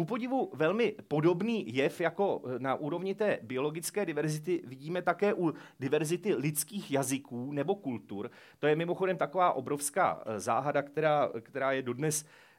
ku podivu velmi podobný jev jako na úrovni té biologické diverzity vidíme také u diverzity lidských jazyků nebo kultur. To je mimochodem taková obrovská záhada, která, která je dodnes Eh,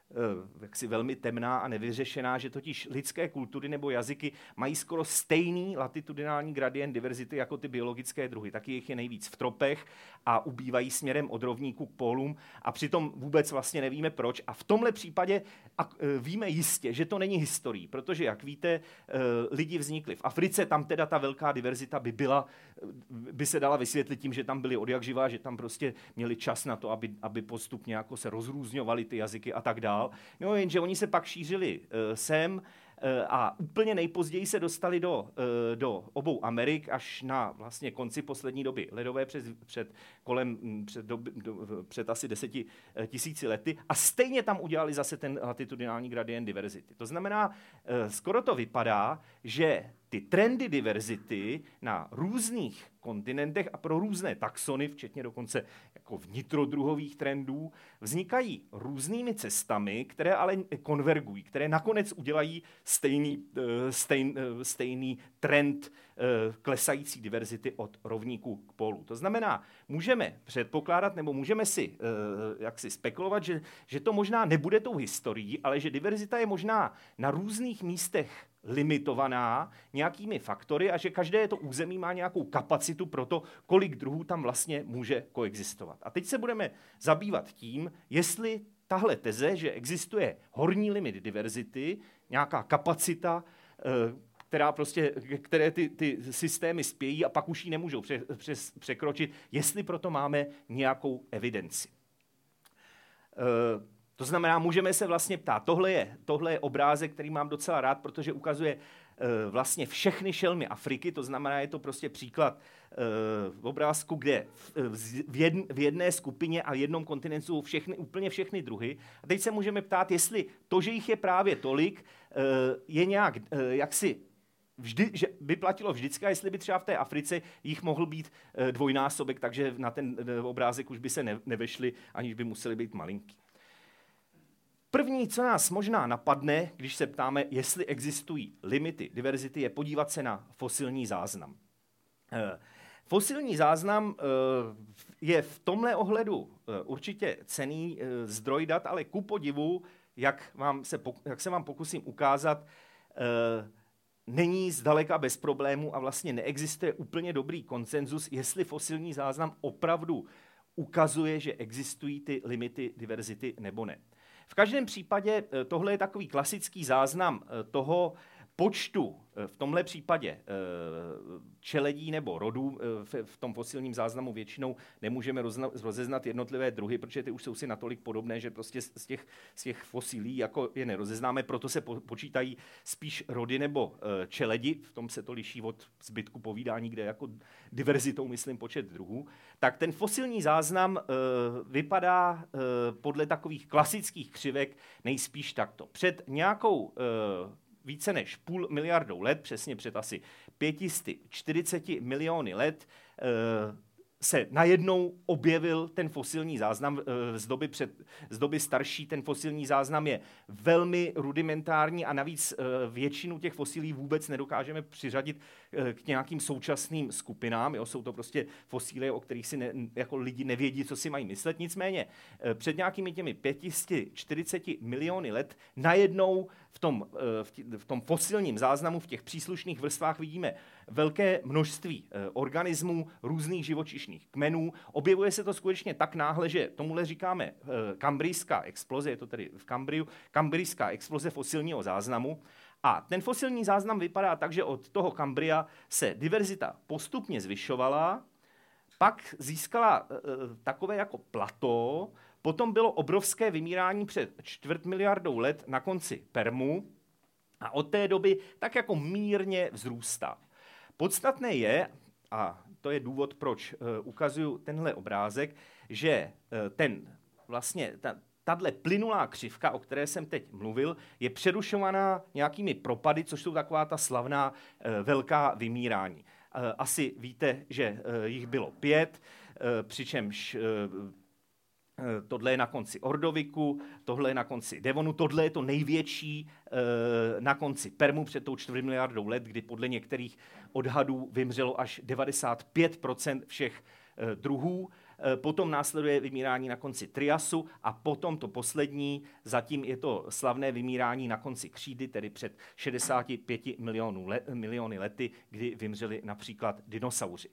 jaksi velmi temná a nevyřešená, že totiž lidské kultury nebo jazyky mají skoro stejný latitudinální gradient diverzity jako ty biologické druhy. Taky jich je nejvíc v tropech a ubývají směrem od rovníku k pólům a přitom vůbec vlastně nevíme proč. A v tomhle případě eh, víme jistě, že to není historií, protože, jak víte, eh, lidi vznikli v Africe, tam teda ta velká diverzita by byla, by se dala vysvětlit tím, že tam byli od jak živá, že tam prostě měli čas na to, aby, aby postupně jako se rozrůzňovaly ty jazyky a tak dále dál. No jenže oni se pak šířili uh, sem, eh, a úplně nejpozději se dostali do, eh, do obou Amerik až na vlastně konci poslední doby ledové před, před kolem hm, před, doby, do, před asi deseti tisíci lety a stejně tam udělali zase ten latitudinální gradient diverzity. To znamená, skoro to vypadá, že ty trendy diverzity na různých kontinentech a pro různé taxony, včetně dokonce jako vnitrodruhových trendů, vznikají různými cestami, které ale konvergují, které nakonec udělají stejný, eh, stejn, eh, stejný trend klesající diverzity od rovníku k polu. To znamená, můžeme předpokládat nebo můžeme si jak si spekulovat, že, že to možná nebude tou historií, ale že diverzita je možná na různých místech limitovaná nějakými faktory a že každé to území má nějakou kapacitu pro to, kolik druhů tam vlastně může koexistovat. A teď se budeme zabývat tím, jestli tahle teze, že existuje horní limit diverzity, nějaká kapacita, eh, která prostě, které ty, ty systémy spějí a pak už ji nemůžou pře, přes, překročit, jestli proto máme nějakou evidenci. Eh, to znamená, můžeme se vlastně ptát, tohle je, tohle je obrázek, který mám docela rád, protože ukazuje e, vlastně všechny šelmy Afriky, to znamená, je to prostě příklad e, obrázku, kde v, v, v jedné skupině a jednom kontinentu všechny, úplně všechny druhy. A teď se můžeme ptát, jestli to, že jich je právě tolik, e, je nějak e, jaksi vždy, že by platilo vždycky, jestli by třeba v té Africe jich mohl být e, dvojnásobek, takže na ten e, obrázek už by se ne, nevešli, aniž by museli být malinký. První, co nás možná napadne, když se ptáme, jestli existují limity diverzity, je podívat se na fosilní záznam. Eh, fosilní záznam eh, je v tomhle ohledu eh, určitě cený zdroj dat, ale ku podivu, jak, vám se, jak se vám pokusím ukázat, není zdaleka bez problémů a vlastně neexistuje úplně dobrý konsenzus, jestli fosilní záznam opravdu ukazuje, že existují ty limity diverzity nebo ne. V každém případě eh, tohle je takový klasický záznam eh, toho počtu Eh, v tomhle případě eh, čeledí nebo rodů eh, v tom fosilním záznamu většinou nemůžeme rozeznat jednotlivé druhy, protože ty už jsou si natolik podobné, že prostě z těch, z těch fosilí jako je nerozeznáme, proto se počítají spíš rody nebo čeledi, v tom se to liší od zbytku povídání, kde jako diverzitou myslím počet druhů, tak ten fosilní záznam vypadá podle takových klasických křivek nejspíš takto. Před nějakou více než půl miliardou let, přesně před asi 540 miliony let, eh, se najednou objevil ten fosilní záznam eh, z doby, před, z doby starší. Ten fosilní záznam je velmi rudimentární a navíc eh, většinu těch fosilí vůbec nedokážeme přiřadit eh, k nějakým současným skupinám. Jo? Jsou to prostě fosíly, o kterých si ne, jako lidi nevědí, co si mají myslet. Nicméně před nějakými těmi 540 miliony let najednou v tom, v tom fosilním záznamu, v těch příslušných vrstvách vidíme velké množství organismů různých živočišných kmenů. Objevuje se to skutečně tak náhle, že tomuhle říkáme e, kambrijská exploze, je to tedy v Kambriu, kambrijská exploze fosilního záznamu. A ten fosilní záznam vypadá tak, že od toho Kambria se diverzita postupně zvyšovala, pak získala e, takové jako plato, potom bylo obrovské vymírání před čtvrt miliardou let na konci Permu a od té doby tak jako mírně vzrůstá. Podstatné je, a to je důvod, proč uh, ukazuju tenhle obrázek, že uh, ten vlastně ta, tahle plynulá křivka, o které jsem teď mluvil, je přerušovaná nějakými propady, což jsou taková ta slavná uh, velká vymírání. Asi víte, že jich bylo pět, přičemž tohle je na konci Ordoviku, tohle je na konci Devonu, tohle je to největší na konci Permu před tou čtvrt miliardou let, kdy podle některých odhadů vymřelo až 95% všech druhů. Eh, potom následuje vymírání na konci Triasu a potom to poslední, zatím je to slavné vymírání na konci křídy, tedy před 65 milionů let, miliony lety, kdy vymřeli například dinosauři.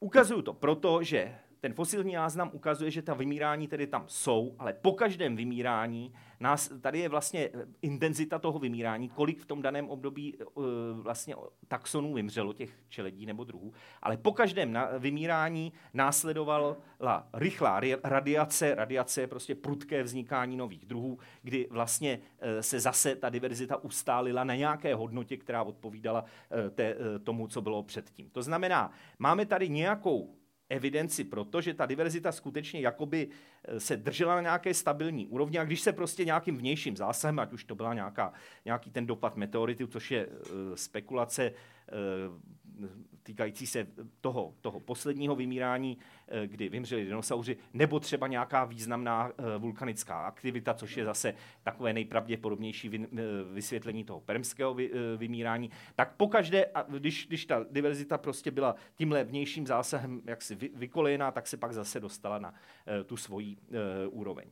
Ukazuju to proto, že ten fosilní záznam ukazuje, že ta vymírání tedy tam jsou, ale po každém vymírání nás, tady je vlastně eh, intenzita toho vymírání, kolik v tom daném období uh, vlastně taxonů vymřelo, těch čeledí nebo druhů, ale po každém vymírání následovala rychlá radiace, radiace je prostě prudké vznikání nových druhů, kdy vlastně uh, se zase ta diverzita ustálila na nějaké hodnotě, která odpovídala té, tomu, co bylo předtím. To znamená, máme tady nějakou evidenci proto, že ta diverzita skutečně jakoby eh, se držela na nějaké stabilní úrovni a když se prostě nějakým vnějším zásahem, ať už to byla nějaká, nějaký ten dopad meteoritu, což je uh, spekulace, uh, týkající se toho, toho posledního vymírání, eh, kdy vymřeli dinosauři, nebo třeba nějaká významná eh, vulkanická aktivita, což je zase takové nejpravděpodobnější eh, vysvětlení toho permského vymírání, tak pokaždé, když, když ta diverzita prostě byla tímhle vnějším zásahem jaksi vykolejná, tak se pak zase dostala na tu svoji úroveň.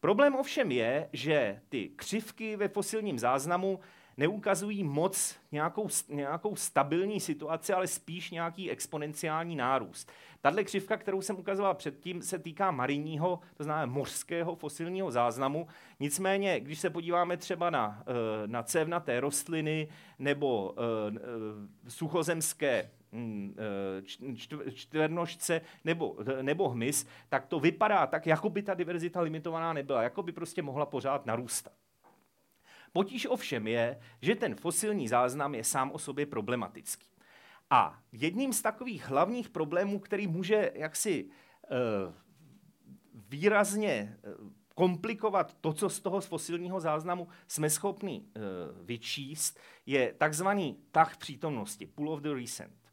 Problém ovšem je, že ty křivky ve fosilním záznamu neukazují moc nějakou, nějakou stabilní situaci, ale spíš nějaký exponenciální nárůst. Tahle křivka, kterou jsem ukazoval předtím, se týká marinního, to znamená mořského fosilního záznamu. Nicméně, když se podíváme třeba na, eh, na cévnaté rostliny nebo eh, eh, suchozemské hm, čtvernožce nebo, nebo hmyz, tak to vypadá tak, jako by ta diverzita limitovaná nebyla, jako by prostě mohla pořád narůstat. Potíž ovšem je, že ten fosilní záznam je sám o sobě problematický. A jedním z takových hlavních problémů, který může jaksi uh, výrazně uh, komplikovat to, co z toho fosilního záznamu jsme schopni uh, vyčíst, je takzvaný tah přítomnosti, pull of the recent.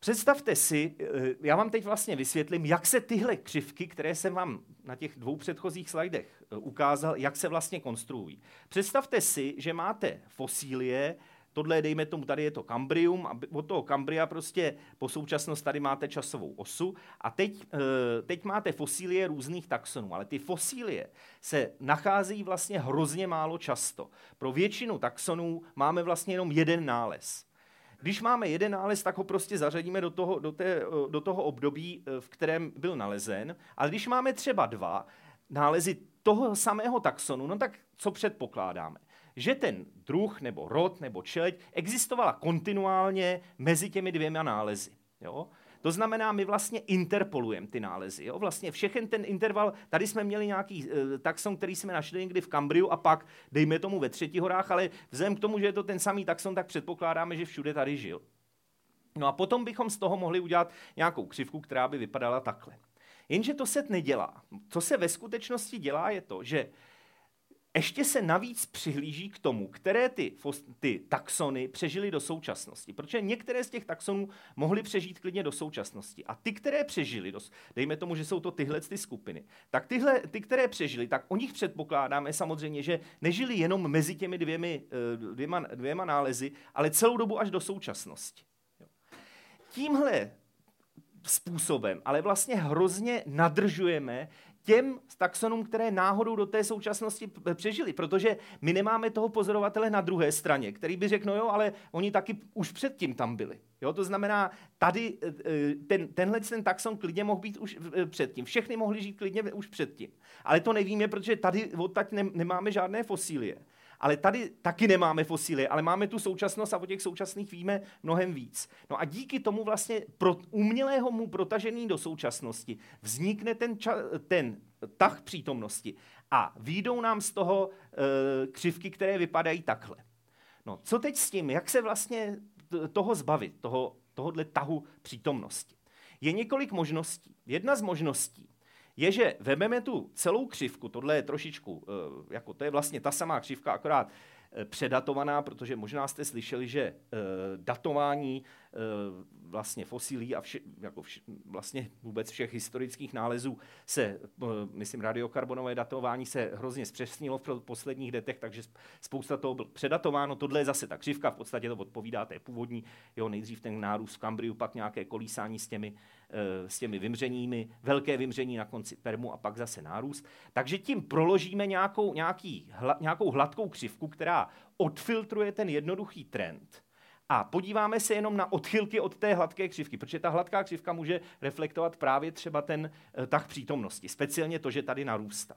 Představte si, eh, já vám teď vlastně vysvětlím, jak se tyhle křivky, které jsem vám na těch dvou předchozích slajdech eh, ukázal, jak se vlastně konstruují. Představte si, že máte fosílie, tohle dejme tomu, tady je to kambrium a od toho kambria prostě po současnost tady máte časovou osu a teď, eh, teď máte fosílie různých taxonů, ale ty fosílie se nacházejí vlastně hrozně málo často. Pro většinu taxonů máme vlastně jenom jeden nález. Když máme jeden nález, tak ho prostě zařadíme do toho, do, té, do toho období, eh, v kterém byl nalezen. Ale když máme třeba dva nálezy toho samého taxonu, no tak co předpokládáme? Že ten druh nebo rod nebo čeleď existovala kontinuálně mezi těmi dvěma nálezy. Jo? To znamená, my vlastně interpolujeme ty nálezy. Jo? Vlastně všechen ten interval, tady jsme měli nějaký e, taxon, který jsme našli někdy v Kambriu a pak, dejme tomu ve třetí horách, ale vzhledem k tomu, že je to ten samý taxon, tak předpokládáme, že všude tady žil. No a potom bychom z toho mohli udělat nějakou křivku, která by vypadala takhle. Jenže to se nedělá. Co se ve skutečnosti dělá, je to, že ještě se navíc přihlíží k tomu, které ty, ty taxony přežily do současnosti. Protože některé z těch taxonů mohly přežít klidně do současnosti. A ty, které přežily, dejme tomu, že jsou to tyhle ty skupiny, tak tyhle, ty, které přežily, tak o nich předpokládáme samozřejmě, že nežili jenom mezi těmi dvěmi, eh, dvěma, dvěma nálezy, ale celou dobu až do současnosti. Tímhle způsobem, ale vlastně hrozně nadržujeme těm taxonům, které náhodou do té současnosti přežili, protože my nemáme toho pozorovatele na druhé straně, který by řekl, no jo, ale oni taky už předtím tam byli. Jo, to znamená, tady e, e, ten, tenhle ten taxon klidně mohl být už e, předtím. Všechny mohli žít klidně už předtím. Ale to nevíme, protože tady odtaď nemáme žádné fosílie. Ale tady taky nemáme fosíly, ale máme tu současnost a o těch současných víme mnohem víc. No a díky tomu vlastně pro umělého mu protažený do současnosti vznikne ten, ča- ten tah přítomnosti a výjdou nám z toho e, křivky, které vypadají takhle. No, co teď s tím? Jak se vlastně toho zbavit, toho, tohohle tahu přítomnosti? Je několik možností. Jedna z možností je, že vezmeme tu celou křivku, tohle je trošičku, eh, jako to je vlastně ta samá křivka, akorát předatovaná, protože možná jste slyšeli, že datování vlastně fosilí a vše, jako vše, vlastně vůbec všech historických nálezů se, myslím, radiokarbonové datování se hrozně zpřesnilo v posledních letech, takže spousta toho bylo předatováno. Tohle je zase ta křivka, v podstatě to odpovídá té původní, jo, nejdřív ten nárůst v Kambriu, pak nějaké kolísání s těmi, s těmi vymřeními, velké vymření na konci Permu a pak zase nárůst. Takže tím proložíme nějakou, nějaký, hla, nějakou hladkou křivku, která odfiltruje ten jednoduchý trend a podíváme se jenom na odchylky od té hladké křivky, protože ta hladká křivka může reflektovat právě třeba ten eh, tah přítomnosti, speciálně to, že tady narůstá.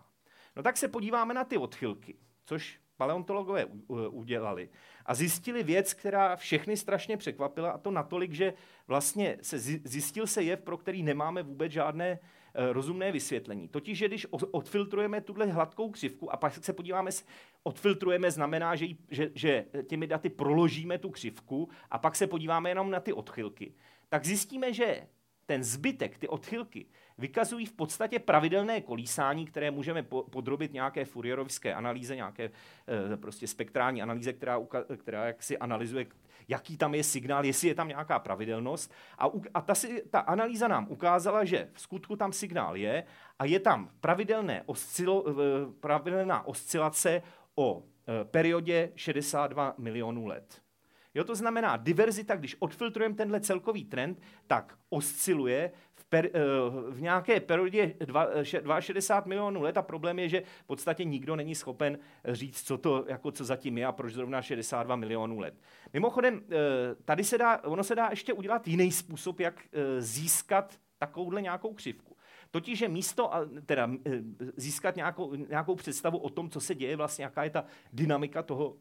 No tak se podíváme na ty odchylky, což paleontologové udělali a zjistili věc, která všechny strašně překvapila a to natolik, že vlastně se zjistil se jev, pro který nemáme vůbec žádné Eh, rozumné vysvětlení. Totiž, že když odfiltrujeme tuhle hladkou křivku a pak se podíváme, odfiltrujeme znamená, že, že, že těmi daty proložíme tu křivku a pak se podíváme jenom na ty odchylky, tak zjistíme, že ten zbytek, ty odchylky, vykazují v podstatě pravidelné kolísání, které můžeme podrobit nějaké Fourierovské analýze, nějaké e, prostě spektrální analýze, která, která jak si analyzuje jaký tam je signál, jestli je tam nějaká pravidelnost. A, a ta, ta analýza nám ukázala, že v skutku tam signál je a je tam pravidelné oscilo, eh, pravidelná oscilace o eh, periodě 62 milionů let. Jo, to znamená, diverzita, když odfiltrujeme tenhle celkový trend, tak osciluje per, eh, v nějaké periodě 62 milionů let a problém je, že v podstatě nikdo není schopen říct, co to jako co zatím je a proč zrovna 62 milionů let. Mimochodem, eh, tady se dá, ono se dá ještě udělat jiný způsob, jak eh, získat takovouhle nějakou křivku. Totiž, že místo, teda získat nějakou, nějakou představu o tom, co se děje, vlastně jaká je ta dynamika toho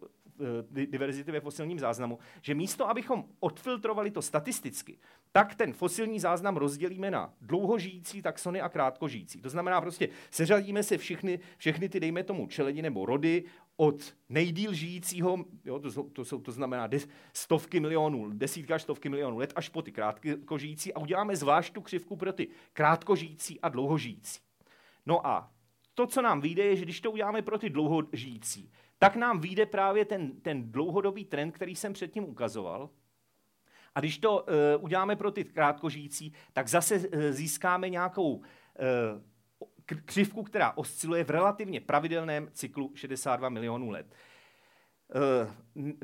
diverzity ve fosilním záznamu, že místo, abychom odfiltrovali to statisticky, tak ten fosilní záznam rozdělíme na dlouhožijící taxony a krátkožijící. To znamená prostě seřadíme se všechny, všechny ty, dejme tomu, čeledi nebo rody od nejdíl žijícího, jo, to, to, jsou, to znamená des, stovky milionů, desítka stovky milionů let, až po ty krátkožijící a uděláme zvlášť tu křivku pro ty krátkožijící a dlouhožijící. No a to, co nám vyjde, je, že když to uděláme pro ty dlouhožijící, tak nám vyjde právě ten, ten dlouhodobý trend, který jsem předtím ukazoval, a když to uh, uděláme pro ty krátkožijící, tak zase uh, získáme nějakou uh, křivku, která osciluje v relativně pravidelném cyklu 62 milionů let.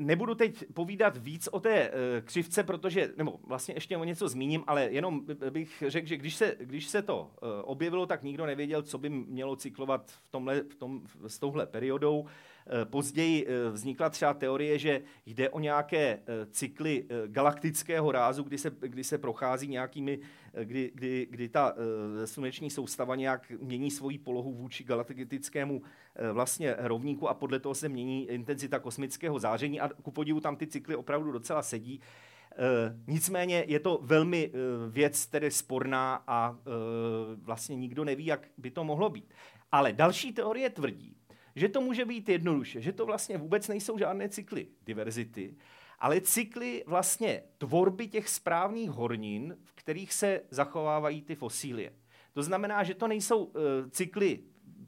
Nebudu teď povídat víc o té křivce, protože, nebo vlastně ještě o něco zmíním, ale jenom bych řekl, že když se, když se to objevilo, tak nikdo nevěděl, co by mělo cyklovat v tomhle, v tom, s touhle periodou. Eh, později eh, vznikla třeba teorie, že jde o nějaké eh, cykly galaktického rázu, kdy se, kdy se prochází nějakými, kdy, kdy, kdy ta sluneční soustava nějak mění svoji polohu vůči galaktickému vlastně rovníku a podle toho se mění intenzita kosmického záření a ku podivu tam ty cykly opravdu docela sedí. nicméně je to velmi věc tedy sporná a vlastně nikdo neví, jak by to mohlo být. Ale další teorie tvrdí, že to může být jednoduše, že to vlastně vůbec nejsou žádné cykly diverzity, ale cykly vlastně tvorby těch správných hornin, v kterých se zachovávají ty fosílie. To znamená, že to nejsou uh, cykly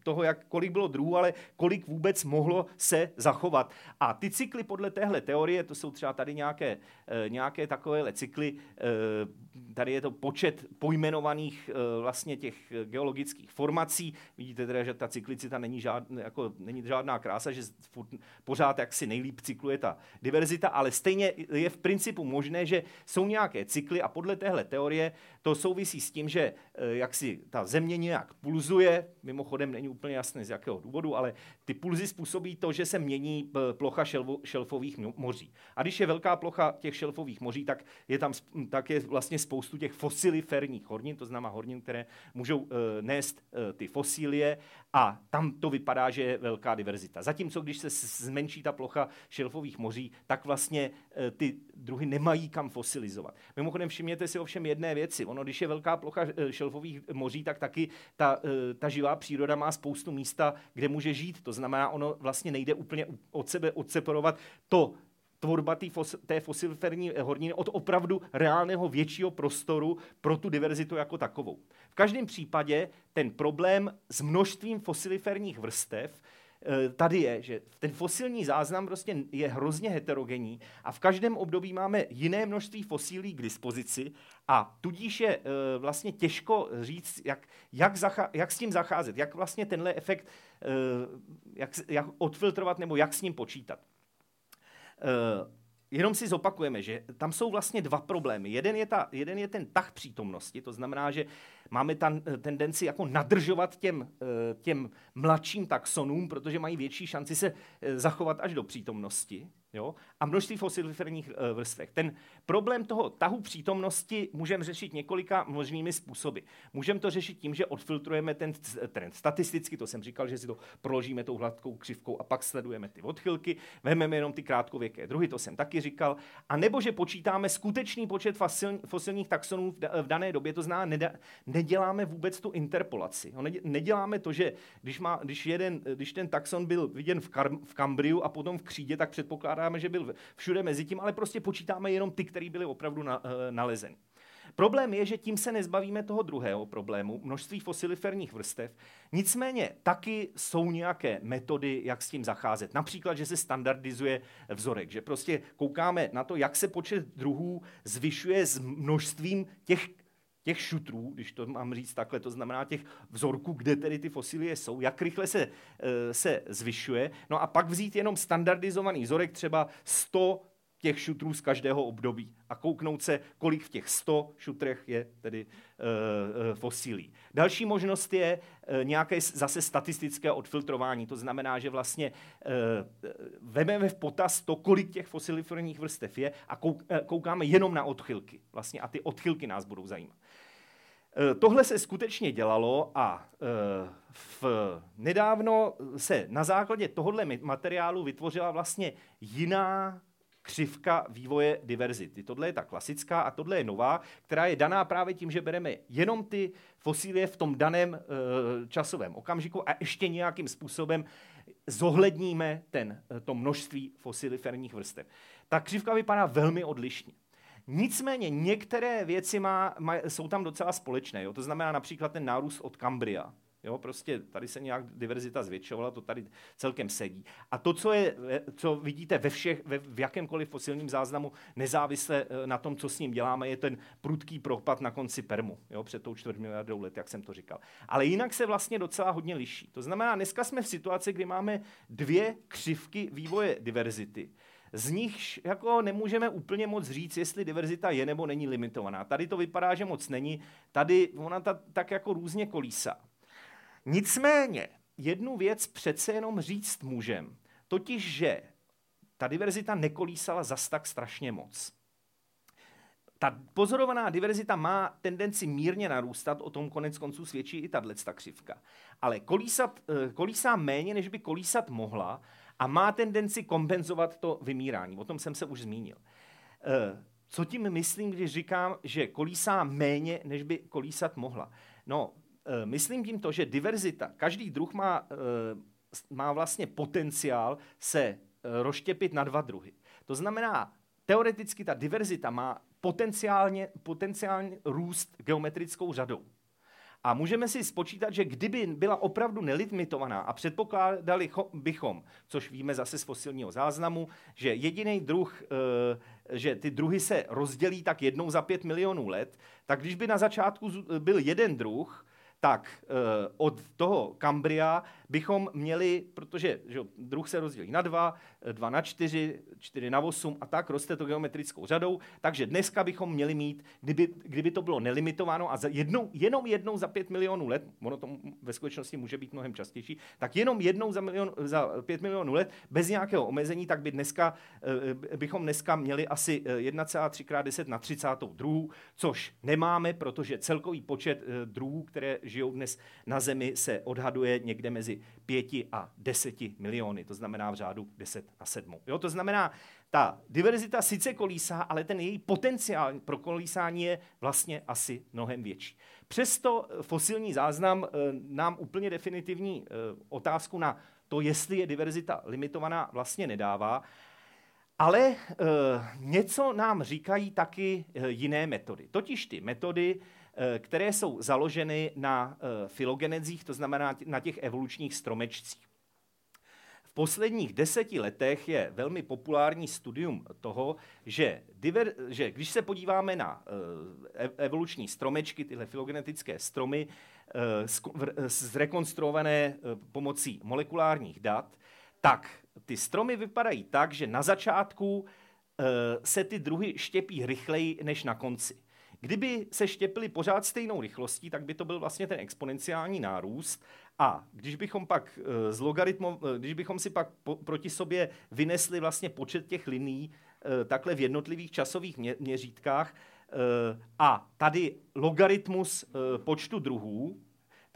toho, jak, kolik bylo druhů, ale kolik vůbec mohlo se zachovat. A ty cykly podle téhle teorie, to jsou třeba tady nějaké, e, nějaké takovéhle cykly, e, tady je to počet pojmenovaných e, vlastně těch geologických formací. Vidíte teda, že ta cyklicita není, žád, jako, není žádná krása, že pořád jaksi nejlíp cykluje ta diverzita, ale stejně je v principu možné, že jsou nějaké cykly a podle téhle teorie to souvisí s tím, že jak si ta země nějak pulzuje, mimochodem není úplně jasné z jakého důvodu, ale ty pulzy způsobí to, že se mění eh, plocha šelvo, šelfových moří. A když je velká plocha těch šelfových moří, tak je tam tak je vlastně spoustu těch fosiliferních hornin, to znamená hornin, které můžou uh, nést uh, ty fosílie a tam to vypadá, že je velká diverzita. Zatímco když se zmenší ta plocha šelfových moří, tak vlastně uh, ty druhy nemají kam fosilizovat. Mimochodem všimněte si ovšem jedné věci. Ono, když je velká plocha šelfových moří, tak taky ta, ta živá příroda má spoustu místa, kde může žít. To znamená, ono vlastně nejde úplně od sebe odseparovat to, tvorba tý fos, té fosiliferní horniny od opravdu reálného většího prostoru pro tu diverzitu jako takovou. V každém případě ten problém s množstvím fosiliferních vrstev eh, tady je, že ten fosilní záznam prostě je hrozně heterogenní a v každém období máme jiné množství fosílí k dispozici a tudíž je eh, vlastně těžko říct, jak, jak, zacha- jak s tím zacházet, jak vlastně tenhle efekt jak, jak odfiltrovat nebo jak s ním počítat. Jenom si zopakujeme, že tam jsou vlastně dva problémy. Jeden je, ta, jeden je ten tah přítomnosti, to znamená, že máme tam tendenci jako nadržovat těm, těm mladším taxonům, protože mají větší šanci se zachovat až do přítomnosti jo? a množství fosiliferních eh, vrstvech. Ten problém toho tahu přítomnosti můžeme řešit několika možnými způsoby. Můžeme to řešit tím, že odfiltrujeme ten trend statisticky, to jsem říkal, že si to proložíme tou hladkou křivkou a pak sledujeme ty odchylky, vezmeme jenom ty krátkověké druhy, to jsem taky říkal, a nebo že počítáme skutečný počet fosil, fosilních taxonů v dané době, to neda, neděláme vůbec tu interpolaci. No, neděláme to, že když, má, když, jeden, když ten taxon byl viděn v, Kar, v Kambriu a potom v Křídě, tak předpokládáme, že byl všude mezi tím, ale prostě počítáme jenom ty, které byly opravdu na, e, nalezeny. Problém je, že tím se nezbavíme toho druhého problému, množství fosiliferních vrstev. Nicméně taky jsou nějaké metody, jak s tím zacházet. Například, že se standardizuje vzorek, že prostě koukáme na to, jak se počet druhů zvyšuje s množstvím těch těch šutrů, když to mám říct takhle, to znamená těch vzorků, kde tedy ty fosilie jsou, jak rychle se, eh, se zvyšuje. No a pak vzít jenom standardizovaný vzorek, třeba 100 těch šutrů z každého období a kouknout se, kolik v těch 100 šutrech je tedy e, fosilí. Další možnost je e, nějaké zase statistické odfiltrování. To znamená, že vlastně e, vememe v potaz to, kolik těch fosiliferních vrstev je a kouk, e, koukáme jenom na odchylky. Vlastně a ty odchylky nás budou zajímat. Eh, tohle se skutečně dělalo a eh, v, nedávno se na základě tohohle materiálu vytvořila vlastně jiná křivka vývoje diverzity. Tohle je ta klasická a tohle je nová, která je daná právě tím, že bereme jenom ty fosílie v tom daném e, časovém okamžiku a ještě nějakým způsobem zohledníme ten, to množství fosiliferních vrstev. Ta křivka vypadá velmi odlišně. Nicméně některé věci má, má, jsou tam docela společné. Jo? To znamená například ten nárůst od Kambria. Jo, prostě tady se nějak diverzita zvětšovala, to tady celkem sedí. A to, co, je, co vidíte ve všech, ve, v jakémkoliv fosilním záznamu, nezávisle eh, na tom, co s ním děláme, je ten prudký propad na konci Permu, jo, před tou čtvrt miliardou let, jak jsem to říkal. Ale jinak se vlastně docela hodně liší. To znamená, dneska jsme v situaci, kdy máme dvě křivky vývoje diverzity z nich jako nemůžeme úplně moc říct, jestli diverzita je nebo není limitovaná. Tady to vypadá, že moc není, tady ona ta, tak jako různě kolísá. Nicméně, jednu věc přece jenom říct můžem, totiž, že ta diverzita nekolísala zas tak strašně moc. Ta pozorovaná diverzita má tendenci mírně narůstat, o tom konec konců svědčí i tato křivka. Ale kolísat, eh, kolísá méně, než by kolísat mohla a má tendenci kompenzovat to vymírání. O tom jsem se už zmínil. Eh, co tím myslím, když říkám, že kolísá méně, než by kolísat mohla? No, eh, myslím tím to, že diverzita, každý druh má, eh, má vlastně potenciál se rozštěpit na dva druhy. To znamená, teoreticky ta diverzita má potenciálně, potenciálně růst geometrickou řadou. A můžeme si spočítat, že kdyby byla opravdu nelimitovaná a předpokládali bychom, což víme zase z fosilního záznamu, že jediný druh, eh, že ty druhy se rozdělí tak jednou za pět milionů let, tak když by na začátku byl jeden druh, tak uh, od toho Kambria bychom měli, protože že, druh se rozdělí na dva, dva na čtyři, čtyři na osm a tak roste to geometrickou řadou, takže dneska bychom měli mít, kdyby, kdyby to bylo nelimitováno a za jednou, jenom jednou za pět milionů let, ono to ve skutečnosti může být mnohem častější, tak jenom jednou za, milion, za pět milionů let bez nějakého omezení, tak by dneska, uh, bychom dneska měli asi 1,3 krát 10 na 32, což nemáme, protože celkový počet uh, druhů, které žijou dnes na Zemi, se odhaduje někde mezi 5 a 10 miliony. To znamená v řádu 10 na 7. Jo, to znamená, ta diverzita sice kolísá, ale ten její potenciál pro kolísání je vlastně asi mnohem větší. Přesto fosilní záznam eh, nám úplně definitivní eh, otázku na to, jestli je diverzita limitovaná, vlastně nedává. Ale e, něco nám říkají taky jiné metody. Totiž ty metody Eh, které jsou založeny na eh, filogenezích, to znamená na těch evolučních stromečcích. posledních deseti letech je velmi populární studium toho, že, diver, že když se podíváme na uh, evoluční stromečky, tyhle filogenetické stromy, zrekonstruované pomocí molekulárních dat, tak ty stromy vypadají tak, že na začátku se ty druhy štěpí rychleji než na konci. Kdyby se štěpily pořád stejnou rychlostí, tak by to byl vlastně ten exponenciální nárůst. A když bychom pak eh, z logaritmů, eh, když bychom si pak po, proti sobě vynesli vlastně počet těch liní eh, takhle v jednotlivých časových mě, měřítkách a tady logaritmus počtu druhů,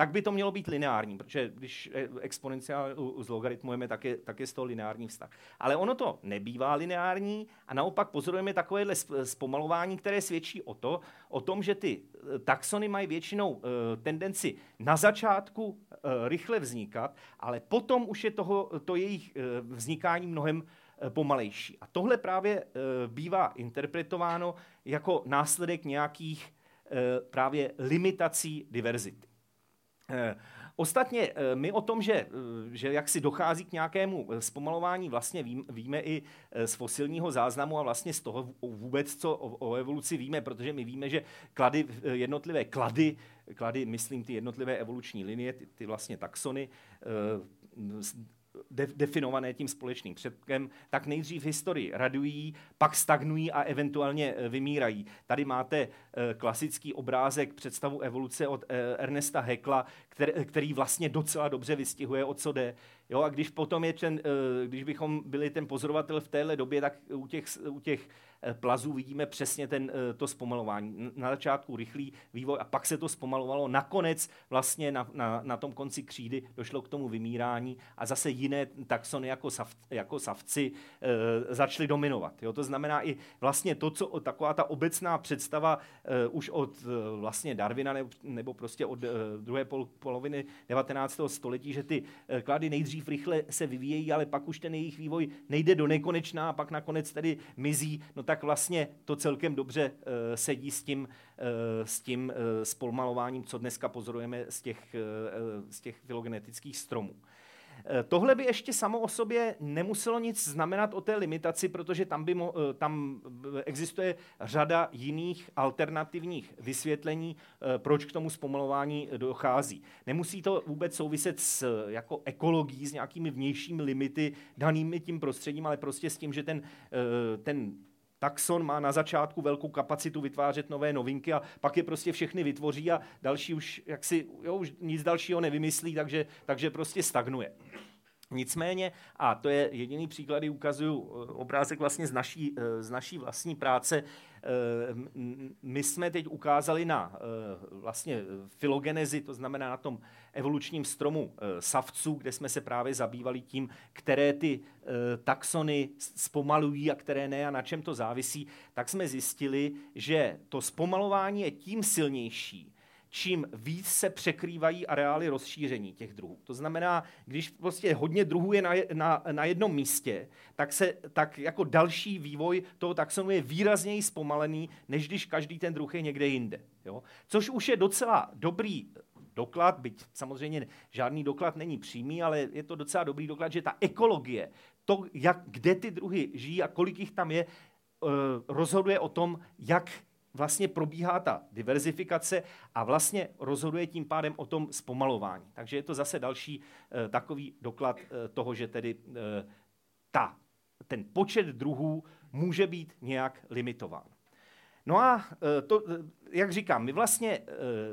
tak by to mělo být lineární, protože když exponenciál zlogaritmujeme, tak je, tak je z toho lineární vztah. Ale ono to nebývá lineární a naopak pozorujeme takovéhle zpomalování, které svědčí o, to, o tom, že ty eh, taxony mají většinou uh, tendenci na začátku rychle vznikat, ale potom už je toho, to jejich vznikání mnohem pomalejší. A tohle právě bývá interpretováno jako následek nějakých právě limitací diverzity. Eh, ostatně eh, my o tom, že, eh, že jak si dochází k nějakému zpomalování, vlastně víme i z fosilního záznamu a vlastně z toho vůbec, co o, o evoluci víme, protože my víme, že klady, jednotlivé klady, klady, myslím ty jednotlivé evoluční linie, ty, ty vlastně taxony, de, definované tím společným předkem, tak nejdřív historii radují, pak stagnují a eventuálně e, vymírají. Tady máte e, klasický obrázek představu evoluce od e, Ernesta Hekla, který, vlastně docela dobře vystihuje, o co jde. Jo, a když potom je ten, když bychom byli ten pozorovatel v téhle době, tak u těch, u těch Eh, plazů vidíme přesně ten, eh, to zpomalování. Na začátku rychlý vývoj a pak se to zpomalovalo. Nakonec vlastně na, na, na tom konci křídy došlo k tomu vymírání a zase jiné taxony jako, sav, jako savci e, začaly dominovat. Jo? To znamená i vlastně to, co taková ta obecná představa e, už od e, vlastně Darwina nebo, nebo prostě od e, druhé pol, poloviny 19. století, že ty e, klady nejdřív rychle se vyvíjejí, ale pak už ten jejich vývoj nejde do nekonečná a pak nakonec tedy mizí. No tak vlastně to celkem dobře uh, sedí s tím, uh, s tím uh, spolmalováním, co dneska pozorujeme z těch, z těch filogenetických stromů. Tohle by ještě samo o sobě nemuselo nic znamenat o té limitaci, protože tam, by mo, tam existuje řada jiných alternativních vysvětlení, proč k tomu zpomalování dochází. Nemusí to vůbec souviset s jako ekologií, s nějakými vnějšími limity danými tím prostředím, ale prostě s tím, že ten, ten Taxon má na začátku velkou kapacitu vytvářet nové novinky a pak je prostě všechny vytvoří a další už, jak si, jo, už nic dalšího nevymyslí, takže, takže prostě stagnuje. Nicméně, a to je jediný příklad, kdy ukazuju eh, obrázek vlastně z naší, eh, z naší vlastní práce, my jsme teď ukázali na vlastně filogenezi, to znamená na tom evolučním stromu savců, kde jsme se právě zabývali tím, které ty taxony zpomalují a které ne a na čem to závisí, tak jsme zjistili, že to zpomalování je tím silnější, čím víc se překrývají areály rozšíření těch druhů. To znamená, když prostě hodně druhů je na, na, na jednom místě, tak, se, tak jako další vývoj toho taxonu je výrazněji zpomalený, než když každý ten druh je někde jinde. Jo? Což už je docela dobrý doklad, byť samozřejmě žádný doklad není přímý, ale je to docela dobrý doklad, že ta ekologie, to, jak, kde ty druhy žijí a kolik jich tam je, eh, rozhoduje o tom, jak vlastně probíhá ta diverzifikace a vlastně rozhoduje tím pádem o tom zpomalování. Takže je to zase další e, takový doklad e, toho, že tedy e, ta, ten počet druhů může být nějak limitován. No a to, jak říkám, my vlastně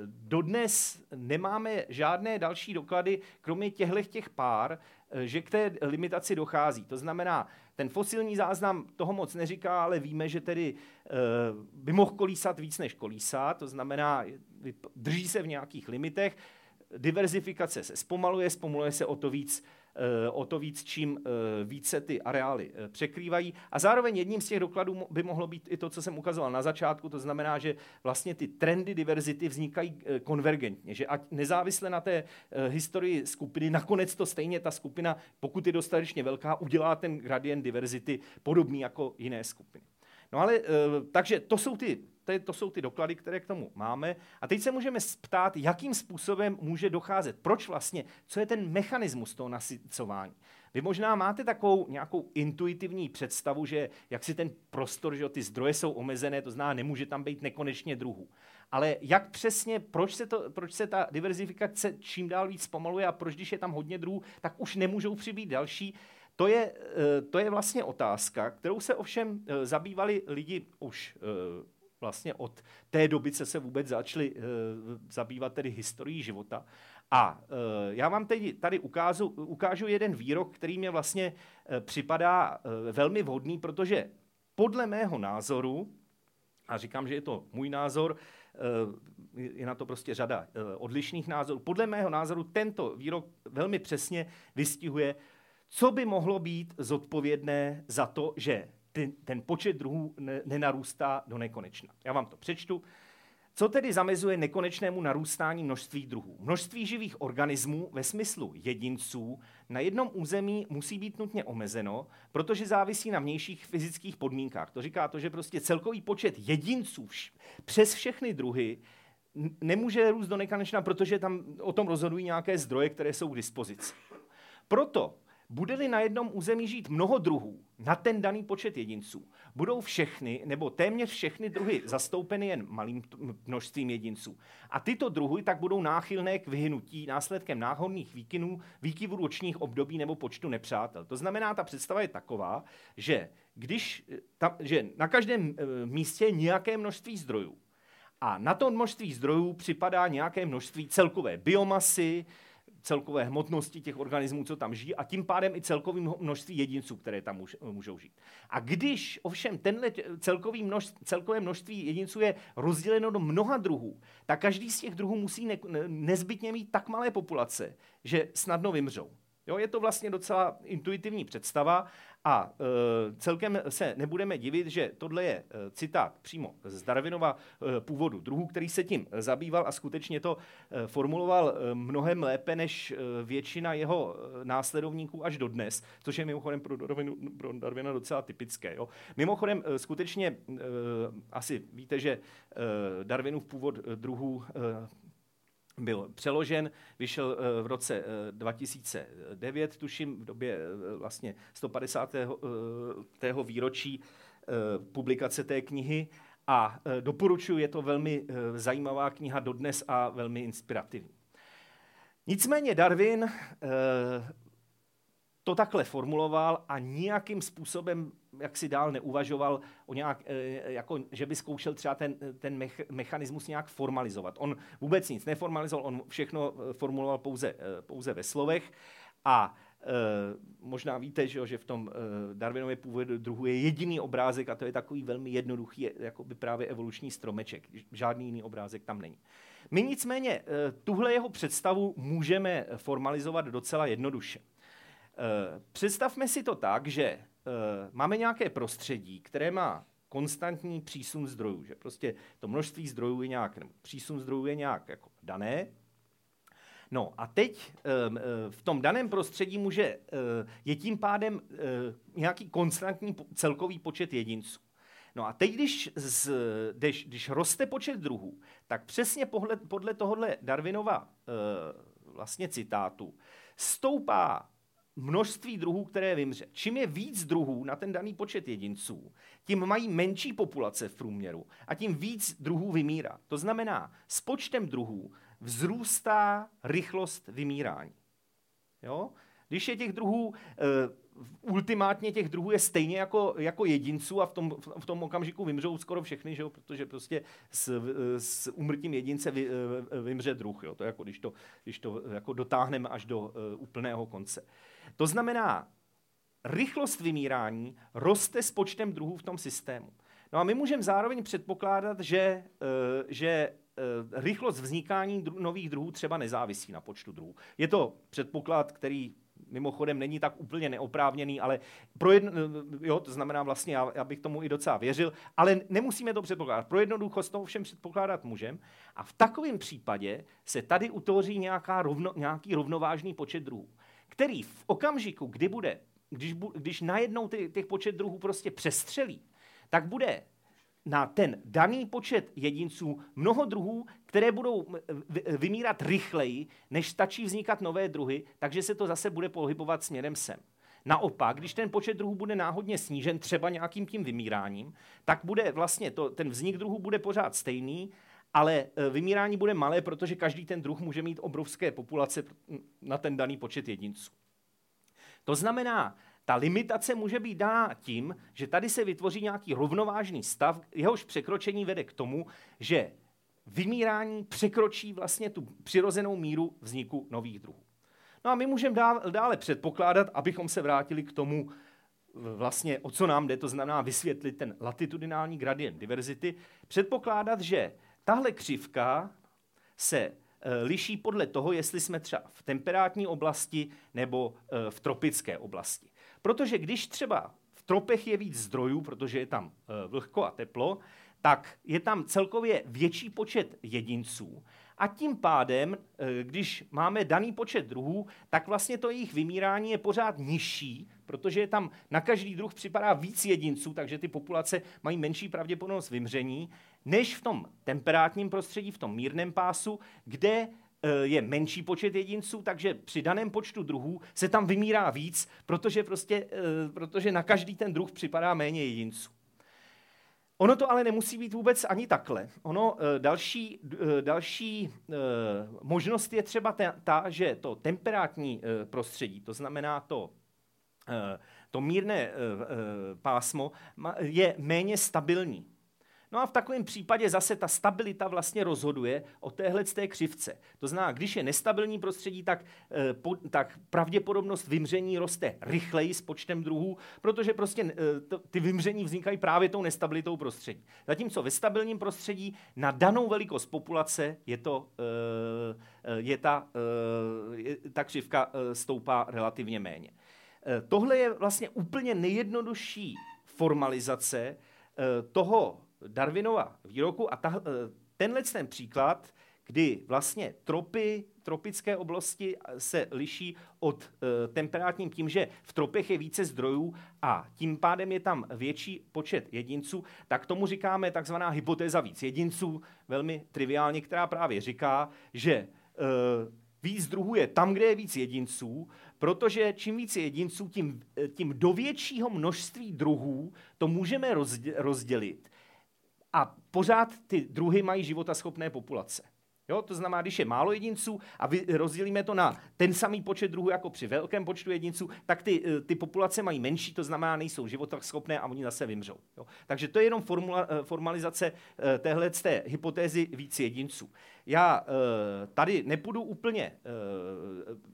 dodnes nemáme žádné další doklady, kromě těchto těch pár, že k té limitaci dochází. To znamená, ten fosilní záznam toho moc neříká, ale víme, že tedy uh, by mohl kolísat víc než kolísá, to znamená, drží se v nějakých limitech, diverzifikace se zpomaluje, zpomaluje se o to víc Eh, o to víc, čím eh, více ty areály eh, překrývají. A zároveň jedním z těch dokladů by mohlo být i to, co jsem ukazoval na začátku, to znamená, že vlastně ty trendy diverzity vznikají konvergentně, že ať nezávisle na té historii skupiny, nakonec to stejně ta skupina, pokud je dostatečně velká, udělá ten gradient diverzity podobný jako jiné skupiny. No ale, takže to jsou ty to, to jsou ty doklady, které k tomu máme. A teď se můžeme ptát, jakým způsobem může docházet. Proč vlastně? Co je ten mechanismus toho nasycování? Vy možná máte takovou nějakou intuitivní představu, že jak si ten prostor, že ty zdroje jsou omezené, to znamená, nemůže tam být nekonečně druhů. Ale jak přesně, proč se, to, proč se ta diverzifikace čím dál víc pomaluje a proč, když je tam hodně druhů, tak už nemůžou přibýt další, to je, eh, to je vlastně otázka, kterou se ovšem eh, zabývali lidi už eh, vlastně od té doby, co se vůbec začali zabývat tedy historií života. A já vám teď tady ukážu, ukážu jeden výrok, který mě vlastně připadá velmi vhodný, protože podle mého názoru, a říkám, že je to můj názor, je na to prostě řada odlišných názorů. Podle mého názoru tento výrok velmi přesně vystihuje co by mohlo být zodpovědné za to, že ten, ten počet druhů ne, nenarůstá do nekonečna? Já vám to přečtu. Co tedy zamezuje nekonečnému narůstání množství druhů? Množství živých organismů ve smyslu jedinců na jednom území musí být nutně omezeno, protože závisí na vnějších fyzických podmínkách. To říká to, že prostě celkový počet jedinců vš- přes všechny druhy nemůže růst do nekonečna, protože tam o tom rozhodují nějaké zdroje, které jsou k dispozici. Proto bude-li na jednom území žít mnoho druhů na ten daný počet jedinců, budou všechny nebo téměř všechny druhy zastoupeny jen malým množstvím jedinců. A tyto druhy tak budou náchylné k vyhnutí následkem náhodných výkynů, výkyvů ročních období nebo počtu nepřátel. To znamená, ta představa je taková, že když tam, že na každém e, místě je nějaké množství zdrojů a na to množství zdrojů připadá nějaké množství celkové biomasy, celkové hmotnosti těch organismů, co tam žijí, a tím pádem i celkový množství jedinců, které tam můžou žít. A když ovšem tenhle celkový množství, celkové množství jedinců je rozděleno do mnoha druhů, tak každý z těch druhů musí ne, nezbytně mít tak malé populace, že snadno vymřou. Jo, je to vlastně docela intuitivní představa a e, celkem se nebudeme divit, že tohle je e, citát přímo z Darwinova e, původu druhu, který se tím zabýval a skutečně to e, formuloval e, mnohem lépe než e, většina jeho e, následovníků až dodnes, což je mimochodem pro, Darwinu, pro Darwina docela typické. Jo. Mimochodem e, skutečně e, asi víte, že e, Darwinův původ druhů e, byl přeložen, vyšel eh, v roce 2009, eh, tuším, v době eh, vlastně 150. Tého výročí publikace té knihy a doporučuji, je to velmi zajímavá kniha dodnes a velmi inspirativní. Nicméně Darwin to takhle formuloval a nějakým způsobem jak si dál neuvažoval o nějak, eh, jako, že by zkoušel třeba ten, ten mechanismus nějak formalizovat. On vůbec nic neformalizoval, on všechno eh, formuloval pouze, eh, pouze ve slovech a možná víte, že, v tom Darwinově původu druhu je jediný obrázek a to je takový velmi jednoduchý, jako by právě evoluční stromeček. Žádný jiný obrázek tam není. My nicméně tuhle jeho představu můžeme formalizovat docela jednoduše. Představme si to tak, že uh, máme nějaké prostředí, které má konstantní přísun zdrojů, že prostě to množství zdrojů je nějak, nebo přísun zdrojů je nějak jako dané. No a teď um, v tom daném prostředí může, je tím pádem nějaký konstantní celkový počet jedinců. No a teď, když, z, když, když roste počet druhů, tak přesně podle, podle tohohle Darwinova vlastně citátu stoupá množství druhů, které vymře. Čím je víc druhů na ten daný počet jedinců, tím mají menší populace v průměru a tím víc druhů vymírá. To znamená, s počtem druhů vzrůstá rychlost vymírání. Jo? Když je těch druhů, uh, ultimátně těch druhů je stejně jako, jako jedinců a v tom, v tom okamžiku vymřou skoro všechny, že jo? protože prostě s, s umrtím jedince vy, uh, vymře druh. Jo? To je jako když to, když to jako dotáhneme až do uh, úplného konce. To znamená, rychlost vymírání roste s počtem druhů v tom systému. No a my můžeme zároveň předpokládat, že, uh, že uh, rychlost vznikání nových druhů třeba nezávisí na počtu druhů. Je to předpoklad, který mimochodem není tak úplně neoprávněný, ale pro jedno, jo, to znamená vlastně, já, já bych tomu i docela věřil, ale nemusíme to předpokládat. Pro jednoduchost to všem předpokládat můžeme. A v takovém případě se tady utvoří nějaká rovno, nějaký rovnovážný počet druhů který v okamžiku, kdy bude, když, když najednou ty, těch počet druhů prostě přestřelí, tak bude na ten daný počet jedinců mnoho druhů, které budou vymírat rychleji, než stačí vznikat nové druhy, takže se to zase bude pohybovat směrem sem. Naopak, když ten počet druhů bude náhodně snížen třeba nějakým tím vymíráním, tak bude vlastně to, ten vznik druhů bude pořád stejný, ale e, vymírání bude malé, protože každý ten druh může mít obrovské populace na ten daný počet jedinců. To znamená, ta limitace může být dána tím, že tady se vytvoří nějaký rovnovážný stav, jehož překročení vede k tomu, že vymírání překročí vlastně tu přirozenou míru vzniku nových druhů. No a my můžeme dále předpokládat, abychom se vrátili k tomu, vlastně o co nám jde, to znamená vysvětlit ten latitudinální gradient diverzity, předpokládat, že tahle křivka se e, liší podle toho, jestli jsme třeba v temperátní oblasti nebo e, v tropické oblasti. Protože když třeba v tropech je víc zdrojů, protože je tam e, vlhko a teplo, tak je tam celkově větší počet jedinců. A tím pádem, eh, když máme daný počet druhů, tak vlastně to jejich vymírání je pořád nižší, protože je tam na každý druh připadá víc jedinců, takže ty populace mají menší pravděpodobnost vymření, než v tom temperátním prostředí, v tom mírném pásu, kde eh, je menší počet jedinců, takže při daném počtu druhů se tam vymírá víc, protože, prostě, eh, protože na každý ten druh připadá méně jedinců. Ono to ale nemusí být vůbec ani takhle. Ono eh, další, další možnost je třeba ta, ta, že to temperátní prostředí, to znamená to, to mírné pásmo, je méně stabilní. No a v takovém případě zase ta stabilita vlastně rozhoduje o téhle té křivce. To znamená, když je nestabilní prostředí, tak, eh, po, tak pravděpodobnost vymření roste rychleji s počtem druhů, protože prostě eh, to, ty vymření vznikají právě tou nestabilitou prostředí. Zatímco ve stabilním prostředí na danou velikost populace je, to, eh, je ta, je, ta křivka stoupá relativně méně. Tohle je vlastně úplně nejjednodušší formalizace toho Darwinova výroku a ta, eh, tenhle ten příklad, kdy vlastně tropy, tropické oblasti se liší od e, temperátním tím, že v tropech je více zdrojů a tím pádem je tam větší počet jedinců, tak tomu říkáme takzvaná hypotéza víc jedinců, velmi triviálně, která právě říká, že e, víc druhů je tam, kde je víc jedinců, protože čím víc jedinců, tím, tím do většího množství druhů to můžeme rozdělit a pořád ty druhy mají životaschopné populace. Jo, to znamená, když je málo jedinců a rozdělíme to na ten samý počet druhů jako při velkém počtu jedinců, tak ty, eh, ty populace mají menší, to znamená, nejsou životaschopné a oni zase vymřou. Jo. Takže to je jenom formula, eh, formalizace eh, téhle té hypotézy víc jedinců. Já tady nepůjdu úplně,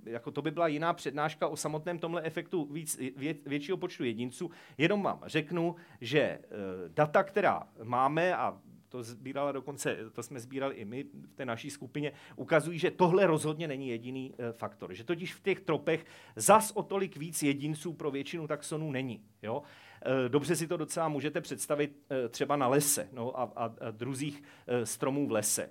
jako to by byla jiná přednáška o samotném tomhle efektu víc, vě, většího počtu jedinců, jenom vám řeknu, že data, která máme a to sbírala dokonce, to jsme sbírali i my v té naší skupině, ukazují, že tohle rozhodně není jediný e, faktor. Že totiž v těch tropech zas o tolik víc jedinců pro většinu taxonů není. Jo? E, dobře si to docela můžete představit e, třeba na lese no, a, a, a druzích stromů v lese.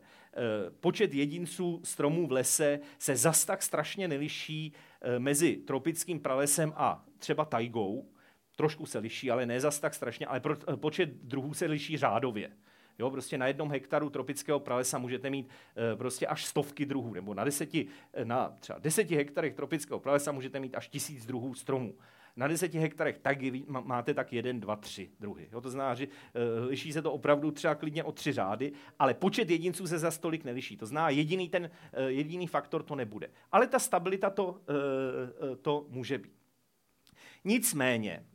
Počet jedinců stromů v lese se zas tak strašně neliší mezi tropickým pralesem a třeba tajgou, trošku se liší, ale ne zas tak strašně, ale počet druhů se liší řádově. Jo, prostě na jednom hektaru tropického pralesa můžete mít e, prostě až stovky druhů, nebo na deseti, eh, na třeba deseti hektarech tropického pralesa můžete mít až tisíc druhů stromů. Na deseti hektarech tak máte tak jeden, dva, tři druhy. Jo, to znamená, že e, liší se to opravdu třeba klidně o tři řády, ale počet jedinců se za stolik neliší. To znamená, jediný, ten, e, jediný faktor to nebude. Ale ta stabilita to, e, to může být. Nicméně,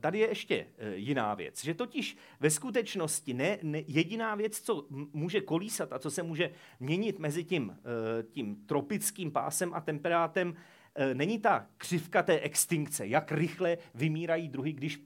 tady je ještě eh, jiná věc, že totiž ve skutečnosti ne, ne, jediná věc, co může kolísat a co se může měnit mezi tím, eh, tím tropickým pásem a temperátem, není ta křivka té extinkce, jak rychle vymírají druhy, když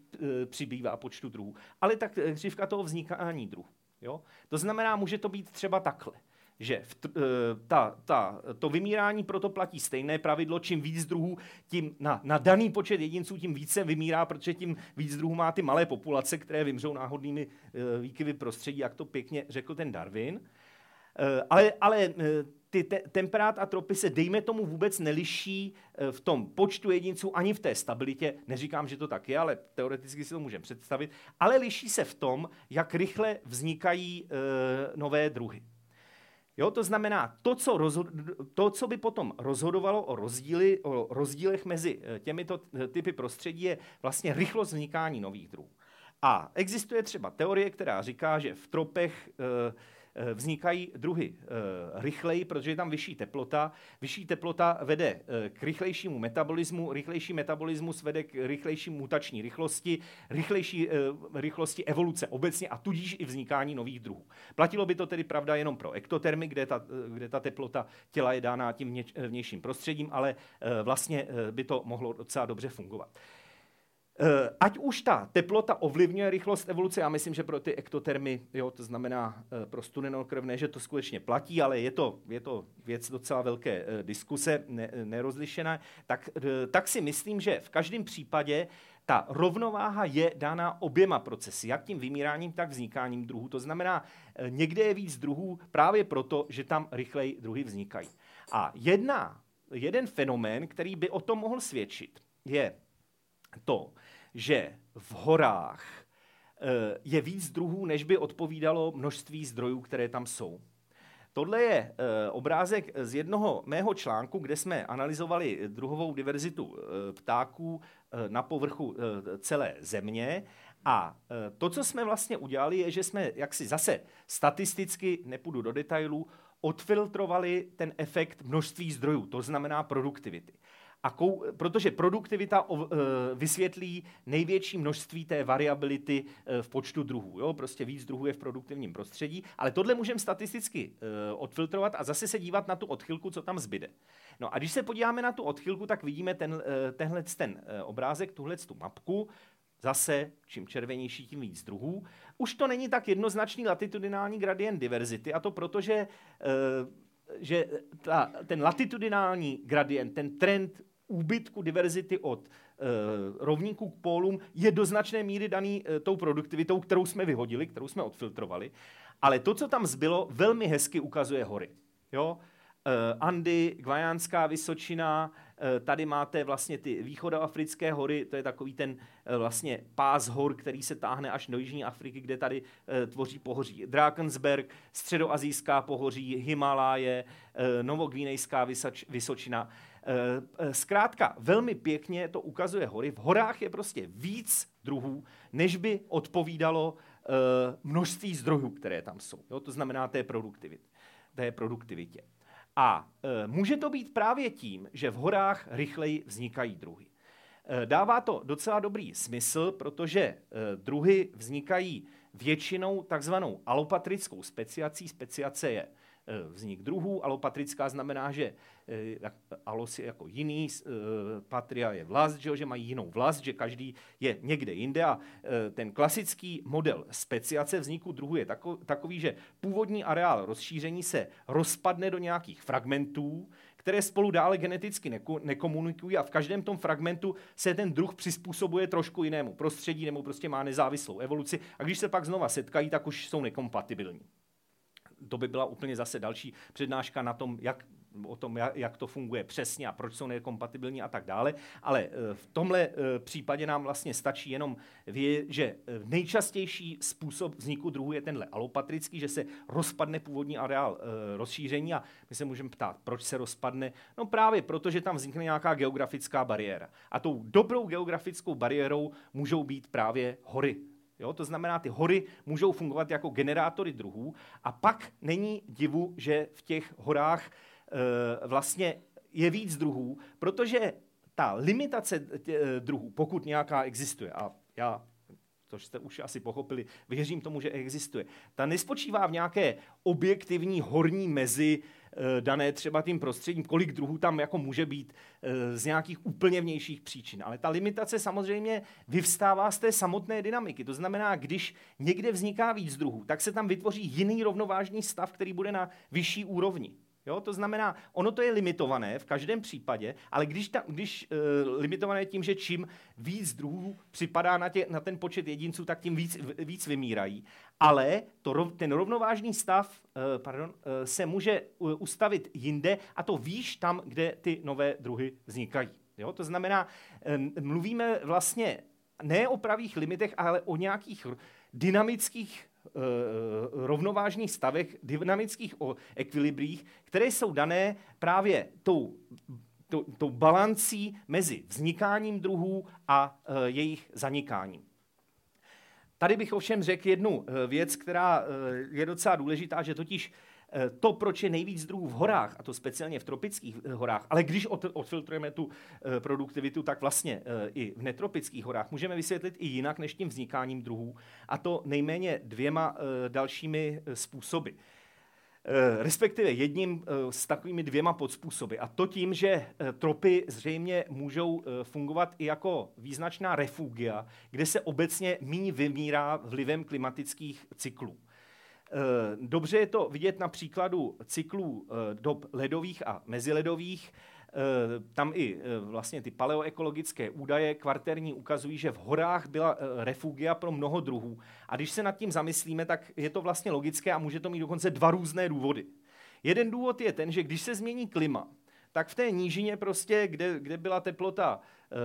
přibývá počtu druhů, ale ta křivka toho vznikání druhů. Jo? To znamená, může to být třeba takhle že v, eh, ta, ta, to vymírání proto platí stejné pravidlo, čím víc druhů, tím na, na daný počet jedinců, tím více vymírá, protože tím víc druhů má ty malé populace, které vymřou náhodnými uh, výkyvy prostředí, jak to pěkně řekl ten Darwin. Uh, ale ale ty te- temperát a tropy se, dejme tomu, vůbec neliší v tom počtu jedinců ani v té stabilitě. Neříkám, že to tak je, ale teoreticky si to můžeme představit. Ale liší se v tom, jak rychle vznikají uh, nové druhy. Jo, to znamená, to co, rozhod, to, co by potom rozhodovalo o, rozdíly, o rozdílech mezi eh, těmito eh, typy prostředí, je vlastně rychlost vznikání nových druhů. A existuje třeba teorie, která říká, že v tropech Eh, vznikají druhy eh, rychleji, protože je tam vyšší teplota. Vyšší teplota vede eh, k rychlejšímu metabolismu, rychlejší metabolismus vede k rychlejší mutační rychlosti, rychlejší rychlosti evoluce obecně a tudíž i vznikání nových druhů. Platilo by to tedy pravda jenom pro ektotermy, kde ta, kde ta teplota těla je dána tím vnějším prostředím, ale vlastně by to mohlo docela dobře fungovat. Eh, ať už ta teplota ovlivňuje rychlost evoluce, já myslím, že pro ty ektotermy, jo, to znamená eh, pro studenokrvné, že to skutečně platí, ale je to, je to věc docela velké eh, diskuse, ne, nerozlišená, tak, tak si myslím, že v každém případě ta rovnováha je dána oběma procesy, jak tím vymíráním, tak vznikáním druhů. To znamená, někde je víc druhů právě proto, že tam rychleji druhy vznikají. A jedna, jeden fenomén, který by o tom mohl svědčit, je to, že v horách eh, je víc druhů, než by odpovídalo množství zdrojů, které tam jsou. Tohle je eh, obrázek z jednoho mého článku, kde jsme analyzovali druhovou diverzitu eh, ptáků na povrchu celé země. A to, co jsme vlastně udělali, je, že jsme jaksi zase statisticky, nepůjdu do detailů, odfiltrovali ten efekt množství zdrojů, to znamená produktivity. A kou, protože produktivita o, e, vysvětlí největší množství té variability e, v počtu druhů. Jo? Prostě víc druhů je v produktivním prostředí, ale tohle můžeme statisticky e, odfiltrovat a zase se dívat na tu odchylku, co tam zbyde. No a když se podíváme na tu odchylku, tak vidíme ten, e, tenhle ten e, obrázek, tuhle tu mapku, Zase, čím červenější, tím víc druhů. Už to není tak jednoznačný latitudinální gradient diverzity, a to proto, že, e, že ta, ten latitudinální gradient, ten trend úbytku diverzity od e, rovníků k pólům je do značné míry daný e, tou produktivitou, kterou jsme vyhodili, kterou jsme odfiltrovali. Ale to, co tam zbylo, velmi hezky ukazuje hory. Jo? Eh, Andy, Gvajánská Vysočina, eh, tady máte vlastně ty východoafrické hory, to je takový ten eh, vlastně pás hor, který se táhne až do Jižní Afriky, kde tady tvoří pohoří Drakensberg, středoazijská pohoří, Himaláje, Novogvínejská Vysočina. Zkrátka, velmi pěkně to ukazuje hory. V horách je prostě víc druhů, než by odpovídalo množství zdrojů, které tam jsou. Jo? To znamená té produktivitě. Té produktivitě. A může to být právě tím, že v horách rychleji vznikají druhy. Dává to docela dobrý smysl, protože druhy vznikají většinou takzvanou alopatrickou speciací. Speciace je Eh, vznik druhů. Alopatrická znamená, že eh, alos je jako jiný, eh, patria je vlast, že, že mají jinou vlast, že každý je někde jinde a ten klasický model speciace vzniku druhu je takový, že původní areál rozšíření se rozpadne do nějakých fragmentů, které spolu dále geneticky nekomunikují a v každém tom fragmentu se ten druh přizpůsobuje trošku jinému prostředí nebo prostě má nezávislou evoluci a když se pak znova setkají, tak už jsou nekompatibilní to by byla úplně zase další přednáška na tom, jak o tom, jak to funguje přesně a proč jsou nekompatibilní a tak dále. Ale eh, v tomhle eh, případě nám vlastně stačí jenom vědět, že eh, nejčastější způsob vzniku druhu je tenhle alopatrický, že se rozpadne původní areál rozšíření a my se můžeme ptát, proč se rozpadne. No právě proto, že tam vznikne nějaká geografická bariéra. A tou dobrou geografickou bariérou můžou být právě hory Jo? To znamená, ty hory můžou fungovat jako generátory druhů a pak není divu, že v těch horách e, vlastně je víc druhů, protože ta limitace tě, e, druhů, pokud nějaká existuje, a já což jste už asi pochopili, věřím tomu, že existuje. Ta nespočívá v nějaké objektivní horní mezi Eh, dané třeba tím prostředím, kolik druhů tam jako může být eh, z nějakých úplně vnějších příčin. Ale ta limitace samozřejmě vyvstává z té samotné dynamiky. To znamená, když někde vzniká víc druhů, tak se tam vytvoří jiný rovnovážný stav, který bude na vyšší úrovni. Jo? To znamená, ono to je limitované v každém případě, ale když, ta, když uh, limitované tím, že čím víc druhů připadá na, tě, na ten počet jedinců, tak tím víc, víc vymírají. Ale to, ten rovnovážný stav uh, pardon, uh, se může ustavit jinde a to výš tam, kde ty nové druhy vznikají. Jo? To znamená, um, mluvíme vlastně ne o pravých limitech, ale o nějakých dynamických rovnovážných stavech, dynamických ekvilibrích, které jsou dané právě tou tou, tou balancí mezi vznikáním druhů a e, jejich zanikáním. Tady bych ovšem řekl jednu e, věc, která je docela důležitá, že totiž to, proč je nejvíc druhů v horách, a to speciálně v tropických e, horách, ale když od, odfiltrujeme tu e, produktivitu, tak vlastně i v netropických horách můžeme vysvětlit i jinak než tím vznikáním druhů, a to nejméně dvěma dalšími způsoby. Eh, respektive jedním eh, s takovými dvěma podspůsoby. A to tím, že eh, tropy zřejmě můžou fungovat i jako význačná refugia, kde se obecně míň vymírá vlivem klimatických cyklů. Dobře je to vidět na příkladu cyklů dob ledových a meziledových, Eh, tam i eh, vlastně ty paleoekologické údaje kvarterní ukazují, že v horách byla eh, refugia pro mnoho druhů. A když se nad tím zamyslíme, tak je to vlastně logické a může to mít dokonce dva různé důvody. Jeden důvod je ten, že když se změní klima, tak v té nížině prostě, kde, kde byla teplota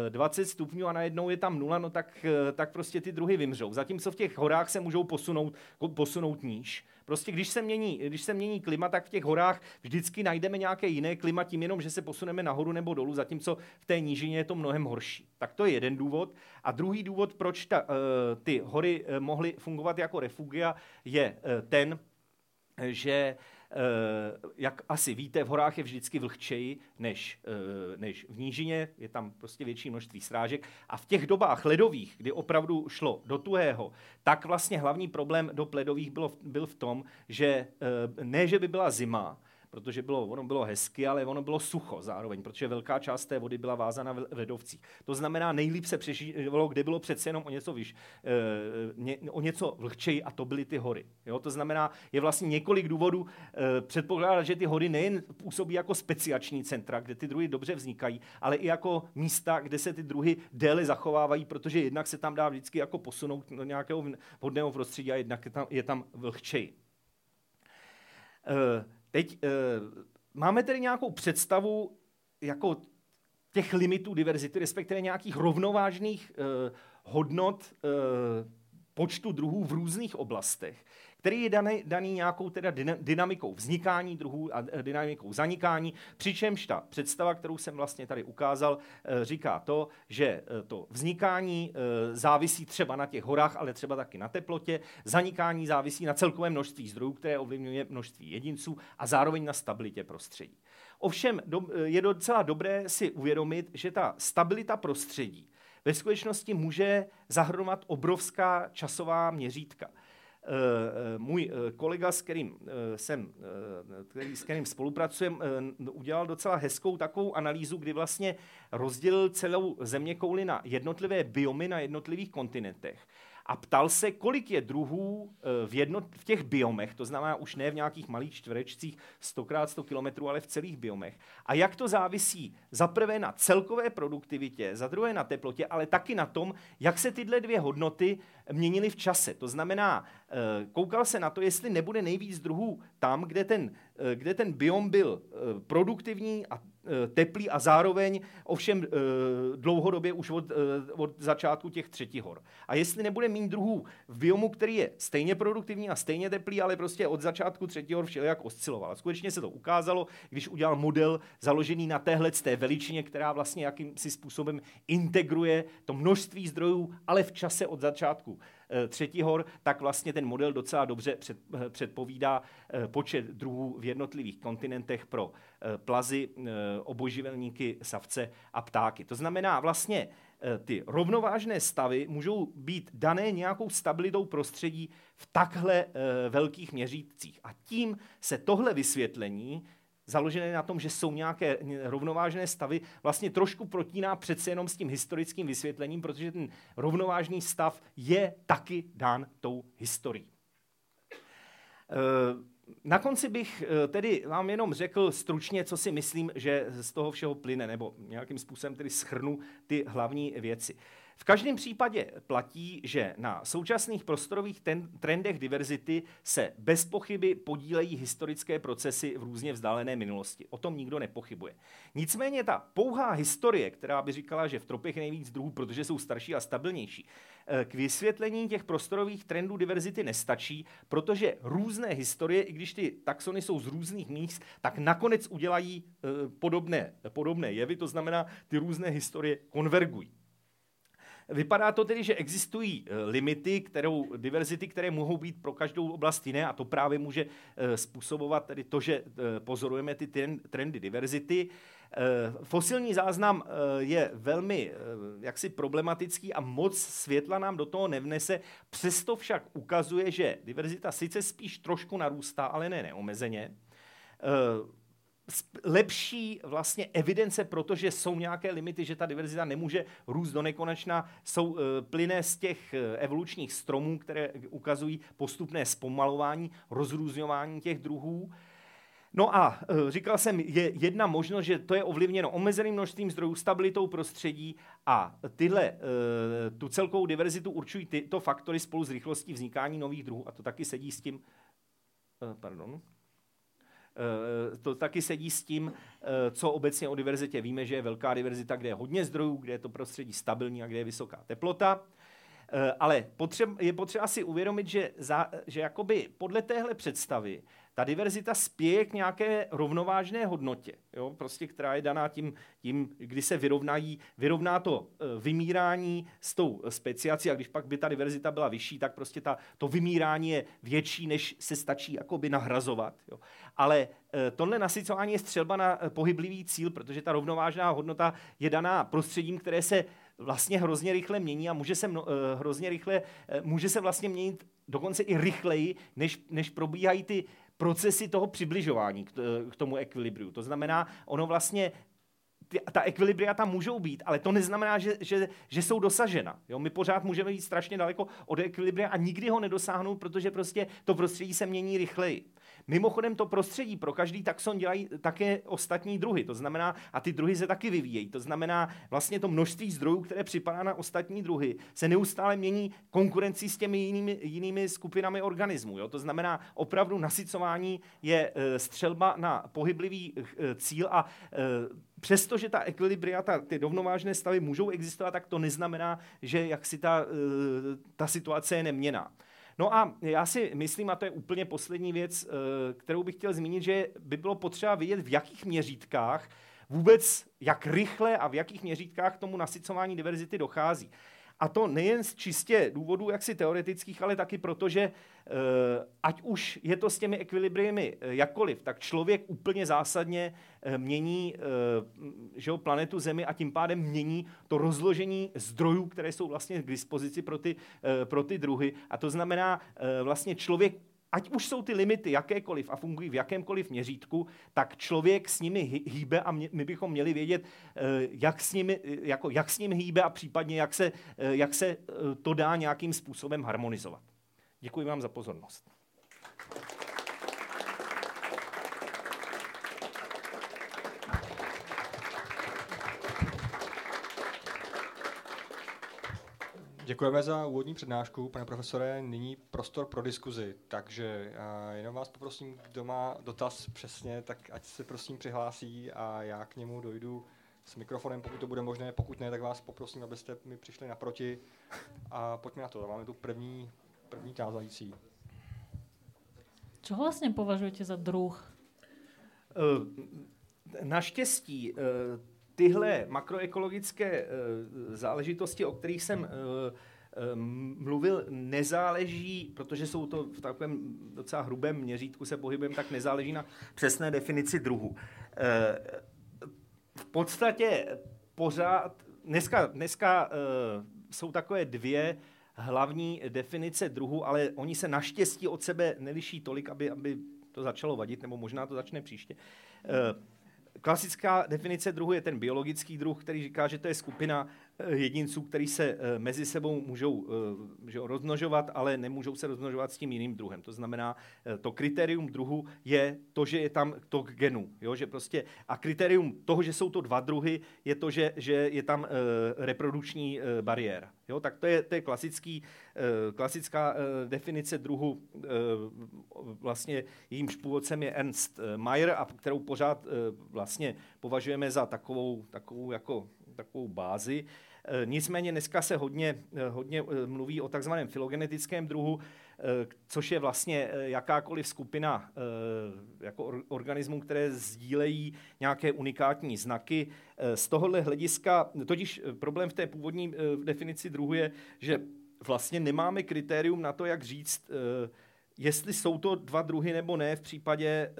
20 stupňů a najednou je tam nula, no tak, tak prostě ty druhy vymřou. Zatímco v těch horách se můžou posunout, posunout níž. Prostě když se, mění, když se mění klima, tak v těch horách vždycky najdeme nějaké jiné klima, tím jenom, že se posuneme nahoru nebo dolů, zatímco v té nížině je to mnohem horší. Tak to je jeden důvod. A druhý důvod, proč ta, uh, ty hory mohly fungovat jako refugia, je ten, že Eh, jak asi víte, v horách je vždycky vlhčeji než, eh, než v nížině, je tam prostě větší množství srážek. A v těch dobách ledových, kdy opravdu šlo do tuhého, tak vlastně hlavní problém do ledových bylo, byl v tom, že eh, ne, že by byla zima, protože bylo, ono bylo hezky, ale ono bylo sucho zároveň, protože velká část té vody byla vázána v ledovcích. To znamená, nejlíp se přežívalo, kde bylo přece jenom o něco, vyš, e, o něco vlhčej a to byly ty hory. Jo? To znamená, je vlastně několik důvodů e, předpokládat, že ty hory nejen působí jako speciační centra, kde ty druhy dobře vznikají, ale i jako místa, kde se ty druhy déle zachovávají, protože jednak se tam dá vždycky jako posunout do nějakého vhodného prostředí a jednak je tam, je tam vlhčej. E, Teď e, máme tedy nějakou představu jako těch limitů diverzity, respektive nějakých rovnovážných e, hodnot e, počtu druhů v různých oblastech který je daný, daný nějakou teda dynamikou vznikání druhů a e, dynamikou zanikání, přičemž ta představa, kterou jsem vlastně tady ukázal, e, říká to, že e, to vznikání závisí třeba na těch horách, ale třeba taky na teplotě, zanikání závisí na celkovém množství zdrojů, které ovlivňuje množství jedinců a zároveň na stabilitě prostředí. Ovšem je docela dobré si uvědomit, že ta stabilita prostředí ve skutečnosti může zahrnovat obrovská časová měřítka. Eh, eh, můj eh, kolega, s kterým, jsem, který, s kterým spolupracujeme, udělal docela hezkou takovou analýzu, kdy vlastně rozdělil celou země kouli na jednotlivé biomy na jednotlivých kontinentech a ptal se, kolik je druhů eh, v, jedno, v těch biomech, to znamená už ne v nějakých malých čtverečcích 100 x 100 km, ale v celých biomech. A jak to závisí za prvé na celkové produktivitě, za druhé na teplotě, ale taky na tom, jak se tyhle dvě hodnoty měnily v čase. To znamená, eh, koukal se na to, jestli nebude nejvíc druhů tam, kde ten, eh, kde ten biom byl produktivní a teplý a zároveň ovšem eh, dlouhodobě už od, eh, od začátku těch třetí hor. A jestli nebude mít druhů v biomu, který je stejně produktivní a stejně teplý, ale prostě od začátku třetí hor všelijak osciloval. skutečně se to ukázalo, když udělal model založený na téhle té veličině, která vlastně jakýmsi způsobem integruje to množství zdrojů, ale v čase od začátku třetí hor, tak vlastně ten model docela dobře před, předpovídá počet druhů v jednotlivých kontinentech pro plazy oboživelníky, savce a ptáky. To znamená vlastně eh, ty rovnovážné stavy můžou být dané nějakou stabilitou prostředí v takhle eh, velkých měřících. A tím se tohle vysvětlení založené na tom, že jsou nějaké rovnovážné stavy, vlastně trošku protíná přece jenom s tím historickým vysvětlením, protože ten rovnovážný stav je taky dán tou historií. Eh, na konci bych eh, tedy vám jenom řekl stručně, co si myslím, že z toho všeho plyne, nebo nějakým způsobem tedy schrnu ty hlavní věci. V každém případě platí, že na současných prostorových ten, trendech diverzity se bez pochyby podílejí historické procesy v různě vzdálené minulosti. O tom nikdo nepochybuje. Nicméně ta pouhá historie, která by říkala, že v tropech nejvíc druhů, protože jsou starší a stabilnější, eh, k vysvětlení těch prostorových trendů diverzity nestačí, protože různé historie, i když ty taxony jsou z různých míst, tak nakonec udělají eh, podobné, podobné jevy, to znamená, ty různé historie konvergují. Vypadá to tedy, že existují eh, limity, kterou, diverzity, které mohou být pro každou oblast jiné a to právě může eh, způsobovat tedy to, že eh, pozorujeme ty trendy diverzity. Fosilní záznam je velmi jaksi problematický a moc světla nám do toho nevnese, přesto však ukazuje, že diverzita sice spíš trošku narůstá, ale ne neomezeně lepší vlastně evidence, protože jsou nějaké limity, že ta diverzita nemůže růst do nekonečna, jsou e, plyné z těch e, evolučních stromů, které ukazují postupné zpomalování, rozrůzňování těch druhů. No a e, říkal jsem, je jedna možnost, že to je ovlivněno omezeným množstvím zdrojů, stabilitou prostředí a tyhle, tu celkovou diverzitu určují tyto faktory spolu s rychlostí vznikání nových druhů. A to taky sedí s tím, pardon, Eh, to taky sedí s tím, eh, co obecně o diverzitě víme, že je velká diverzita, kde je hodně zdrojů, kde je to prostředí stabilní a kde je vysoká teplota. Eh, ale je potřeba si uvědomit, že, za, že jakoby podle téhle představy ta diverzita spěje k nějaké rovnovážné hodnotě, jo? Prostě, která je daná tím, tím, kdy se vyrovnají, vyrovná to e, vymírání s tou speciací a když pak by ta diverzita byla vyšší, tak prostě ta, to vymírání je větší, než se stačí jakoby nahrazovat. Jo? Ale e, tohle nasycování je střelba na e, pohyblivý cíl, protože ta rovnovážná hodnota je daná prostředím, které se vlastně hrozně rychle mění a může se mno, hrozně rychle, může se vlastně měnit dokonce i rychleji, než, než probíhají ty procesy toho přibližování k, k tomu ekvilibriu. To znamená, ono vlastně ta ekvilibria tam můžou být, ale to neznamená, že, že, že jsou dosažena. Jo? My pořád můžeme jít strašně daleko od ekvilibria a nikdy ho nedosáhnout, protože prostě to prostředí se mění rychleji. Mimochodem to prostředí pro každý taxon dělají také ostatní druhy, to znamená, a ty druhy se taky vyvíjejí, to znamená vlastně to množství zdrojů, které připadá na ostatní druhy, se neustále mění konkurencí s těmi jinými, jinými skupinami organismů. Jo? To znamená, opravdu nasycování je e, střelba na pohyblivý e, cíl a e, přestože ta ekvilibria, ta, ty rovnovážné stavy můžou existovat, tak to neznamená, že jak si ta, ta situace je neměná. No a já si myslím, a to je úplně poslední věc, eh, kterou bych chtěl zmínit, že by bylo potřeba vidět, v jakých měřítkách vůbec, jak rychle a v jakých měřítkách k tomu nasycování diverzity dochází. A to nejen z čistě důvodů jaksi teoretických, ale taky proto, že eh, ať už je to s těmi ekvilibriemi eh, jakkoliv, tak člověk úplně zásadně eh, mění že jo, planetu Zemi a tím pádem mění to rozložení zdrojů, které jsou vlastně k dispozici pro ty, pro ty druhy. A to znamená, vlastně člověk ať už jsou ty limity jakékoliv a fungují v jakémkoliv měřítku, tak člověk s nimi hýbe a my bychom měli vědět, eh, jak s nimi, eh, jako jak s ním hýbe a případně jak se, eh, jak se to dá nějakým způsobem harmonizovat. Děkuji vám za pozornost. Děkujeme za úvodní přednášku, pane profesore. Nyní prostor pro diskuzi, takže jenom vás poprosím, kdo má dotaz přesně, tak ať se prosím přihlásí a já k němu dojdu s mikrofonem, pokud to bude možné, pokud ne, tak vás poprosím, abyste mi přišli naproti a pojďme na to. Máme tu první, první tázající. Co vlastně považujete za druh? Eh, naštěstí eh, tyhle makroekologické eh, záležitosti, o kterých jsem eh, eh, mluvil, nezáleží, protože jsou to v takovém docela hrubém měřítku se pohybem, tak nezáleží na přesné definici druhu. V podstatě pořád, dneska, dneska jsou takové dvě hlavní definice druhu, ale oni se naštěstí od sebe neliší tolik, aby, aby to začalo vadit, nebo možná to začne příště. Klasická definice druhu je ten biologický druh, který říká, že to je skupina jedinců, který se mezi sebou můžou že rozmnožovat, ale nemůžou se rozmnožovat s tím jiným druhem. To znamená, to kritérium druhu je to, že je tam to genu. Jo? Že prostě, a kritérium toho, že jsou to dva druhy, je to, že, že je tam reprodukční bariéra. Jo? Tak to je, to je klasický, klasická definice druhu, vlastně jejímž původcem je Ernst Mayer, a kterou pořád vlastně považujeme za takovou, takovou, jako, takovou bázi. E, nicméně dneska se hodně, e, hodně e, mluví o takzvaném filogenetickém druhu, což je vlastně jakákoliv skupina jako organismů, které sdílejí nějaké unikátní znaky. Z tohohle hlediska, totiž problém v té původní definici druhu je, že vlastně nemáme kritérium na to, jak říct, jestli jsou to dva druhy nebo ne v případě e,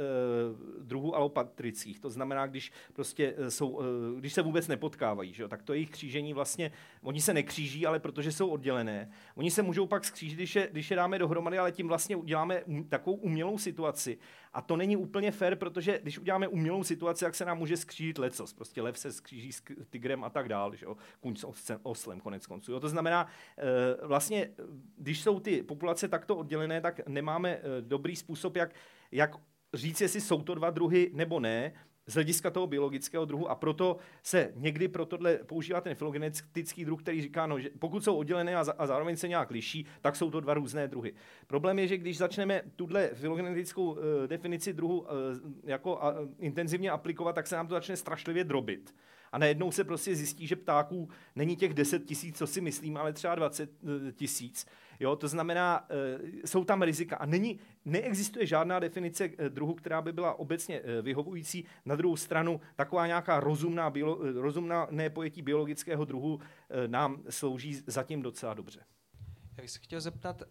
druhů alopatrických. To znamená, když, prostě eh, jsou, e, když se vůbec nepotkávají, že jo? tak to jejich křížení vlastně, oni se nekříží, ale protože jsou oddělené. Oni se můžou pak skřížit, když je, když je dáme dohromady, ale tím vlastně uděláme takovou umělou situaci, a to není úplně fair, protože když uděláme umělou situaci, jak se nám může skřížit lecos. Prostě lev se skříží s tigrem a tak dále, že jo? Kuň s oslem konec konců. Jo? To znamená, e, vlastně, když jsou ty populace takto oddělené, tak nemáme e, dobrý způsob, jak, jak říct, jestli jsou to dva druhy nebo ne, z hlediska toho biologického druhu a proto se někdy pro tohle používá ten filogenetický druh, který říká, no, že pokud jsou oddělené a, za, a zároveň se nějak liší, tak jsou to dva různé druhy. Problém je, že když začneme tuhle filogenetickou uh, definici druhu uh, jako uh, intenzivně aplikovat, tak se nám to začne strašlivě drobit. A najednou se prostě zjistí, že ptáků není těch 10 tisíc, co si myslím, ale třeba 20 tisíc. Jo, to znamená, e, jsou tam rizika a není, neexistuje žádná definice e, druhu, která by byla obecně e, vyhovující. Na druhou stranu, taková nějaká rozumná, biolo, rozumná nepojetí biologického druhu nám slouží zatím docela dobře. Já bych se chtěl zeptat,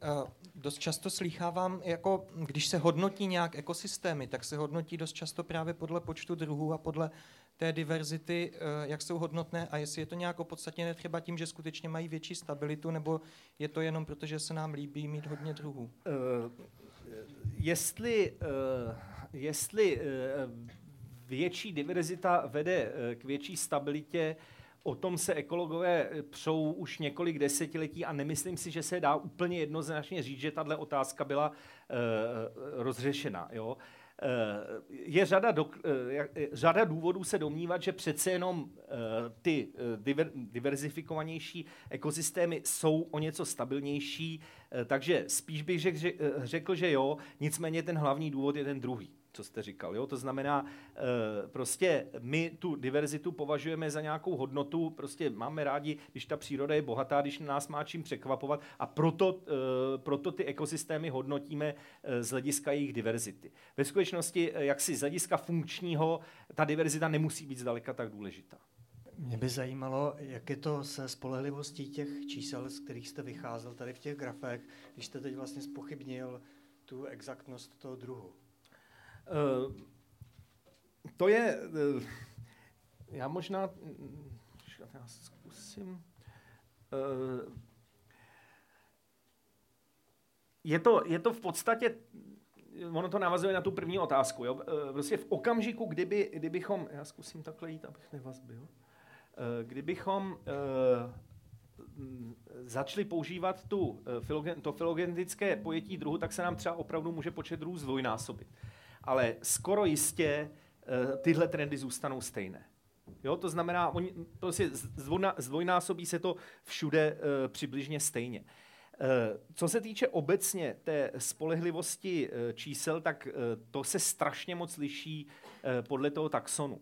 dost často slýchávám, jako když se hodnotí nějak ekosystémy, tak se hodnotí dost často právě podle počtu druhů a podle té diverzity, eh, jak jsou hodnotné a jestli je to nějak opodstatněné třeba tím, že skutečně mají větší stabilitu, nebo je to jenom proto, že se nám líbí mít hodně druhů? Uh, jestli, uh, jestli uh, větší diverzita vede k větší stabilitě, O tom se ekologové přou už několik desetiletí a nemyslím si, že se dá úplně jednoznačně říct, že tahle otázka byla uh, rozřešena. Jo? Uh, je řada, do, eh, eh, řada důvodů se domnívat, že přece jenom ty diver, diverzifikovanější ekosystémy jsou o něco stabilnější, takže spíš bych řekl, že jo, nicméně ten hlavní důvod je ten druhý co jste říkal. Jo? To znamená, e, prostě my tu diverzitu považujeme za nějakou hodnotu, prostě máme rádi, když ta příroda je bohatá, když nás má čím překvapovat a proto, e, proto ty ekosystémy hodnotíme e, z hlediska jejich diverzity. Ve skutečnosti, jak si z hlediska funkčního, ta diverzita nemusí být zdaleka tak důležitá. Mě by zajímalo, jak je to se spolehlivostí těch čísel, z kterých jste vycházel tady v těch grafech, když jste teď vlastně spochybnil tu exaktnost toho druhu. Uh, to je, uh, já možná, já zkusím, uh, je to, je to v podstatě, ono to navazuje na tu první otázku. Jo? Prostě v okamžiku, kdyby, kdybychom, já zkusím takhle jít, abych nevazbil, kdybychom začali používat tu, to filogenetické pojetí druhu, tak se nám třeba opravdu může počet druhů zdvojnásobit ale skoro jistě uh, tyhle trendy zůstanou stejné. Jo, to znamená, oni, prostě zdvojná, zdvojnásobí se to všude uh, přibližně stejně. Uh, co se týče obecně té spolehlivosti uh, čísel, tak uh, to se strašně moc liší uh, podle toho taxonu.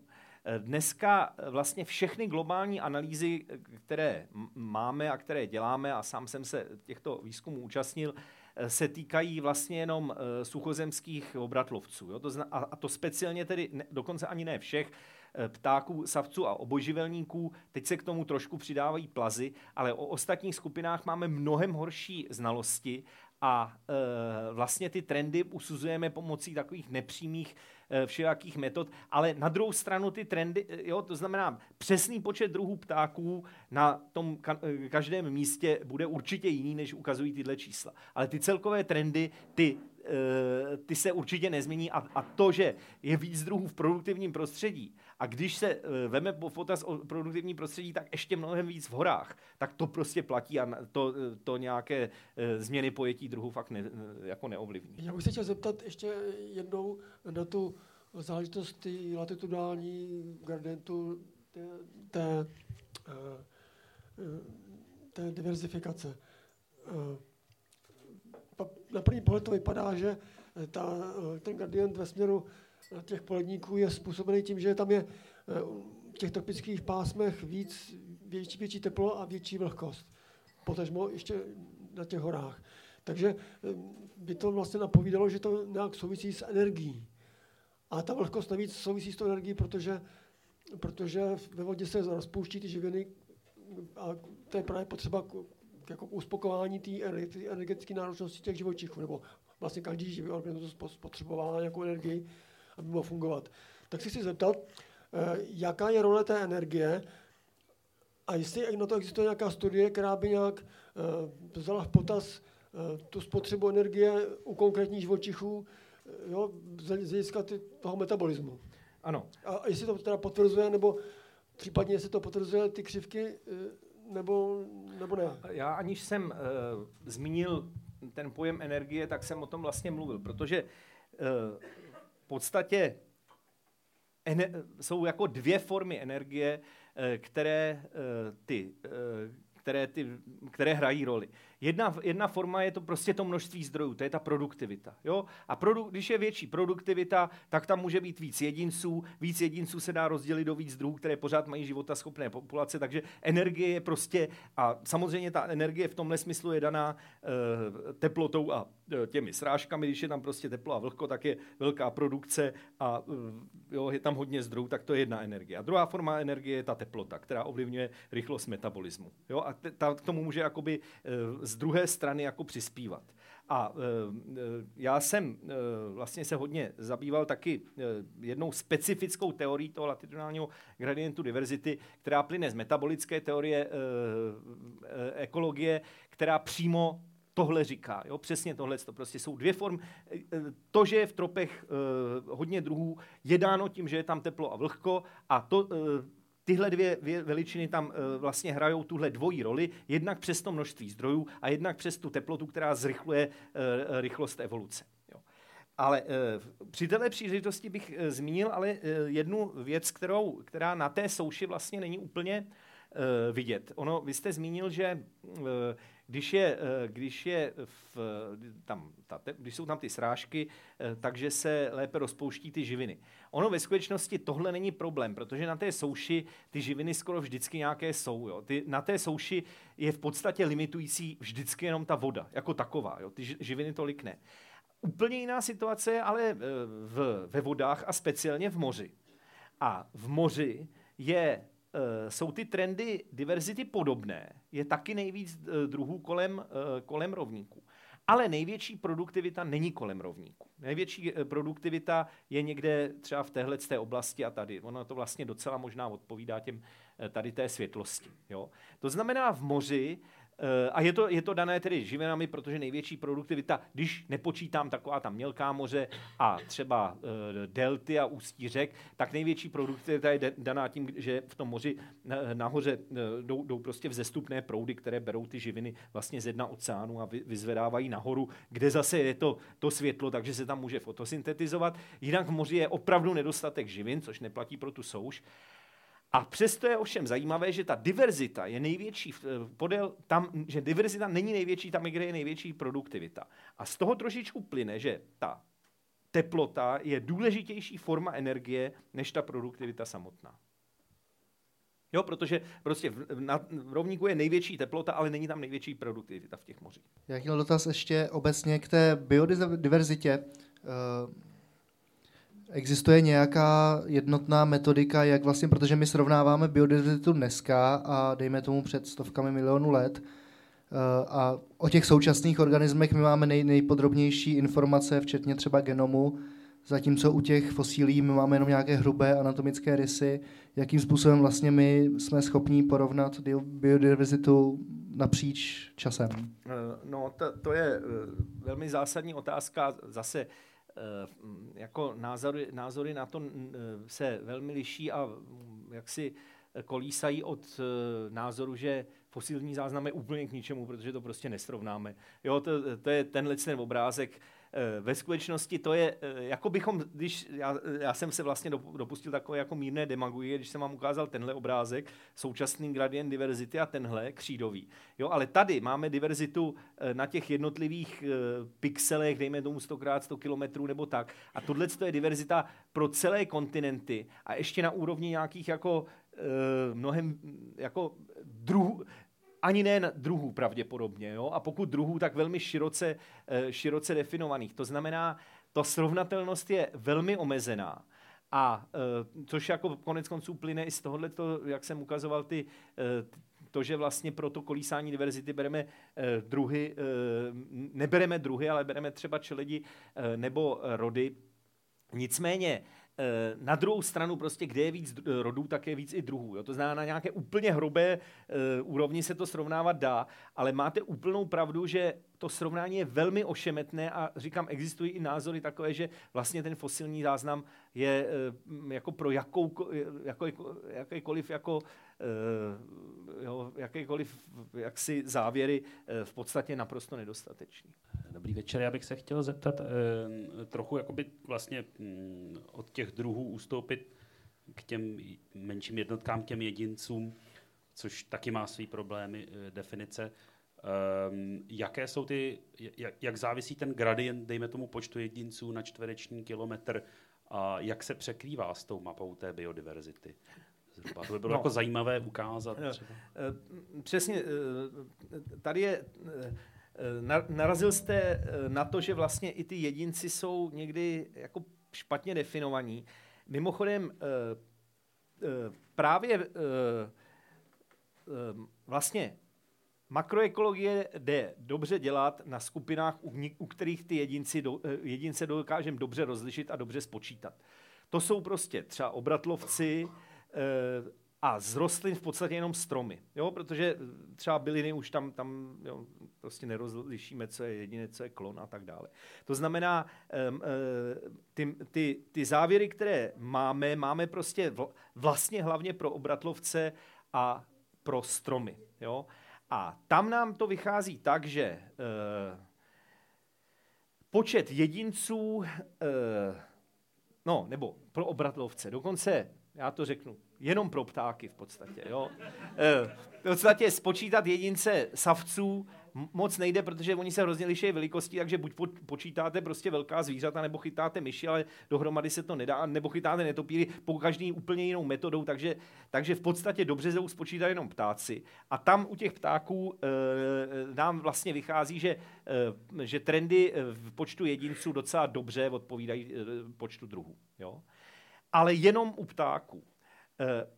Dneska vlastně všechny globální analýzy, které máme a které děláme, a sám jsem se těchto výzkumů účastnil, Eh, se týkají vlastně jenom eh, suchozemských obratlovců. Jo? To zna, a to speciálně tedy, ne, dokonce ani ne všech, eh, ptáků, savců a obojživelníků. Teď se k tomu trošku přidávají plazy, ale o ostatních skupinách máme mnohem horší znalosti a e, vlastně ty trendy usuzujeme pomocí takových nepřímých všelijakých metod, ale na druhou stranu ty trendy, e, jo, to znamená přesný počet druhů ptáků na tom ka- e, každém místě bude určitě jiný, než ukazují tyhle čísla. Ale ty celkové trendy, ty eh, ty se určitě nezmění a, a to, že je víc druhů v produktivním prostředí a když se eh, veme po potaz o produktivní prostředí, tak ještě mnohem víc v horách, tak to prostě platí a to, to nějaké změny pojetí druhů fakt ne, jako neovlivní. Já bych se chtěl zeptat ještě jednou na tu záležitost latitudální gradientu té, té, té diverzifikace na první pohled to vypadá, že eh, ta, eh, ten gradient ve směru eh, těch poledníků je způsobený tím, že tam je v těch tropických pásmech víc, větší, větší teplo a větší vlhkost. Potažmo ještě na těch horách. Takže by to vlastně napovídalo, že to nějak souvisí s energií. A ta vlhkost navíc souvisí s tou energií, protože, protože ve vodě se rozpouští ty živiny a to je právě potřeba jako k uspokojení té energetické náročnosti těch živočichů, nebo vlastně každý živý organismus spotřeboval nějakou energii, aby mohl fungovat. Tak si chci zeptat, eh, jaká je role té energie a jestli na to existuje nějaká studie, která by nějak eh, vzala v potaz eh, tu spotřebu energie u konkrétních živočichů jo, z hlediska toho metabolismu. Ano. A jestli to teda potvrzuje, nebo případně jestli to potvrzuje ty křivky nebo, nebo ne? Já aniž jsem uh, zmínil ten pojem energie, tak jsem o tom vlastně mluvil, protože uh, podstatě ene- jsou jako dvě formy energie, uh, které uh, ty uh, které, ty, které hrají roli. Jedna, jedna forma je to prostě to množství zdrojů, to je ta produktivita. Jo? A produ, když je větší produktivita, tak tam může být víc jedinců, víc jedinců se dá rozdělit do víc druhů, které pořád mají života schopné populace, takže energie je prostě, a samozřejmě ta energie v tomhle smyslu je daná e, teplotou a e, těmi srážkami, když je tam prostě teplo a vlhko, tak je velká produkce a e, jo, je tam hodně zdrojů, tak to je jedna energie. A druhá forma energie je ta teplota, která ovlivňuje rychlost metabolismu. Jo? A ta, k tomu může jakoby e, z druhé strany jako přispívat. A e, e, já jsem e, vlastně se hodně zabýval taky jednou specifickou teorií toho latitudinálního gradientu diverzity, která plyne z metabolické teorie ekologie, která přímo tohle říká. Jo? Přesně tohle. To prostě jsou dvě formy. To, že je v tropech hodně druhů, je dáno tím, že je tam teplo a vlhko a to tyhle dvě veličiny tam uh, vlastně hrajou tuhle dvojí roli, jednak přes to množství zdrojů a jednak přes tu teplotu, která zrychluje uh, rychlost evoluce. Ale uh, při této příležitosti bych uh, zmínil ale uh, jednu věc, kterou, která na té souši vlastně není úplně uh, vidět. Ono, vy jste zmínil, že uh, když, je, eh, když, je v, tam, ta, když jsou tam ty srážky, eh, takže se lépe rozpouští ty živiny. Ono ve skutečnosti tohle není problém, protože na té souši ty živiny skoro vždycky nějaké jsou. Jo. Ty, na té souši je v podstatě limitující vždycky jenom ta voda, jako taková. Jo. Ty živiny tolik ne. Úplně jiná situace je ale eh, v, ve vodách a speciálně v moři. A v moři je jsou ty trendy diverzity podobné. Je taky nejvíc eh, druhů kolem, eh, kolem rovníků. Ale největší produktivita není kolem rovníků. Největší produktivita je někde třeba v téhle té oblasti a tady. Ono to vlastně docela možná odpovídá těm tady té světlosti. Jo? To znamená, v moři Eh, a je to, je to dané tedy živinami, protože největší produktivita, když nepočítám taková ta mělká moře a třeba e, delty a ústí řek, tak největší produktivita je daná tím, že v tom moři nahoře e, jdou, jdou prostě vzestupné proudy, které berou ty živiny vlastně z dna oceánu a vy, vyzvedávají nahoru, kde zase je to, to světlo, takže se tam může fotosyntetizovat. Jinak v moři je opravdu nedostatek živin, což neplatí pro tu souš. A přesto je ovšem zajímavé, že ta diverzita je největší, podél tam, že diverzita není největší tam, kde je největší produktivita. A z toho trošičku plyne, že ta teplota je důležitější forma energie než ta produktivita samotná. Jo, protože prostě v, na, v rovníku je největší teplota, ale není tam největší produktivita v těch mořích. Já chtěl dotaz ještě obecně k té biodiverzitě. Uh, Existuje nějaká jednotná metodika, jak vlastně, protože my srovnáváme biodiverzitu dneska a dejme tomu před stovkami milionů let, eh, a o těch současných organismech my máme nej, nejpodrobnější informace, včetně třeba genomu, zatímco u těch fosílí my máme jenom nějaké hrubé anatomické rysy, jakým způsobem vlastně my jsme schopni porovnat biodiverzitu napříč časem? Eh, no, to, to je eh, velmi zásadní otázka. Zase jako názory, názory na to se velmi liší a mm, jak si kolísají od názoru, že fosilní záznam je úplně k ničemu, protože to prostě nesrovnáme. Jo, to, to je tenhle ten obrázek, Eh, ve skutečnosti to je, eh, jako bychom, když já, já jsem se vlastně dopustil takové jako mírné demagogie, když jsem vám ukázal tenhle obrázek, současný gradient diverzity a tenhle křídový. Jo, ale tady máme diverzitu eh, na těch jednotlivých pixelech, dejme tomu 100 x 100 km nebo tak. A tohle je diverzita pro celé kontinenty a ještě na úrovni nějakých jako mnohem jako druhů, ani ne druhů pravděpodobně, jo? a pokud druhů, tak velmi široce, eh, široce definovaných. To znamená, ta srovnatelnost je velmi omezená. A eh, což jako konec konců plyne i z tohohle, jak jsem ukazoval, ty, eh, to, že vlastně pro to kolísání diverzity bereme druhy, nebereme druhy, ale bereme třeba čeledi nebo rody. Nicméně na druhou stranu prostě, kde je víc rodů, tak je víc i druhů. Jo? To znamená, na nějaké úplně hrubé uh, úrovni se to srovnávat dá, ale máte úplnou pravdu, že to srovnání je velmi ošemetné a říkám, existují i názory takové, že vlastně ten fosilní záznam je jako pro jakou, jako, jakýkoliv jako jo, jakékoliv jaksi závěry v podstatě naprosto nedostatečný. Dobrý večer, já bych se chtěl zeptat eh, trochu jakoby vlastně hm, od těch druhů ustoupit k těm menším jednotkám, k těm jedincům, což taky má své problémy eh, definice. Um, jaké jsou ty, jak, jak závisí ten gradient, dejme tomu počtu jedinců na čtvereční kilometr a jak se překrývá s tou mapou té biodiverzity? Zhruba. To by bylo no. jako zajímavé ukázat. Třeba. Eh, přesně, tady je Eh, narazil jste eh, na to, že vlastně i ty jedinci jsou někdy jako špatně definovaní. Mimochodem, eh, právě vlastně makroekologie jde dobře dělat na skupinách, u kterých ty jedinci, jedince dokážeme dobře rozlišit a dobře spočítat. To jsou prostě třeba obratlovci, a z rostlin v podstatě jenom stromy, jo? protože třeba byliny už tam, tam jo, prostě nerozlišíme, co je jediné, co je klon a tak dále. To znamená, um, ty, ty, ty závěry, které máme, máme prostě vlastně hlavně pro obratlovce a pro stromy. Jo? A tam nám to vychází tak, že počet jedinců, no, nebo pro obratlovce, dokonce, já to řeknu, jenom pro ptáky v podstatě. Jo? Eh, v podstatě spočítat jedince savců moc nejde, protože oni se hrozně liší velikostí, takže buď počítáte prostě velká zvířata, nebo chytáte myši, ale dohromady se to nedá, nebo chytáte netopíry po každý úplně jinou metodou, takže, takže v podstatě dobře jdou spočítat jenom ptáci. A tam u těch ptáků e, nám vlastně vychází, že, e, že trendy v počtu jedinců docela dobře odpovídají e, počtu druhů. Jo? Ale jenom u ptáků.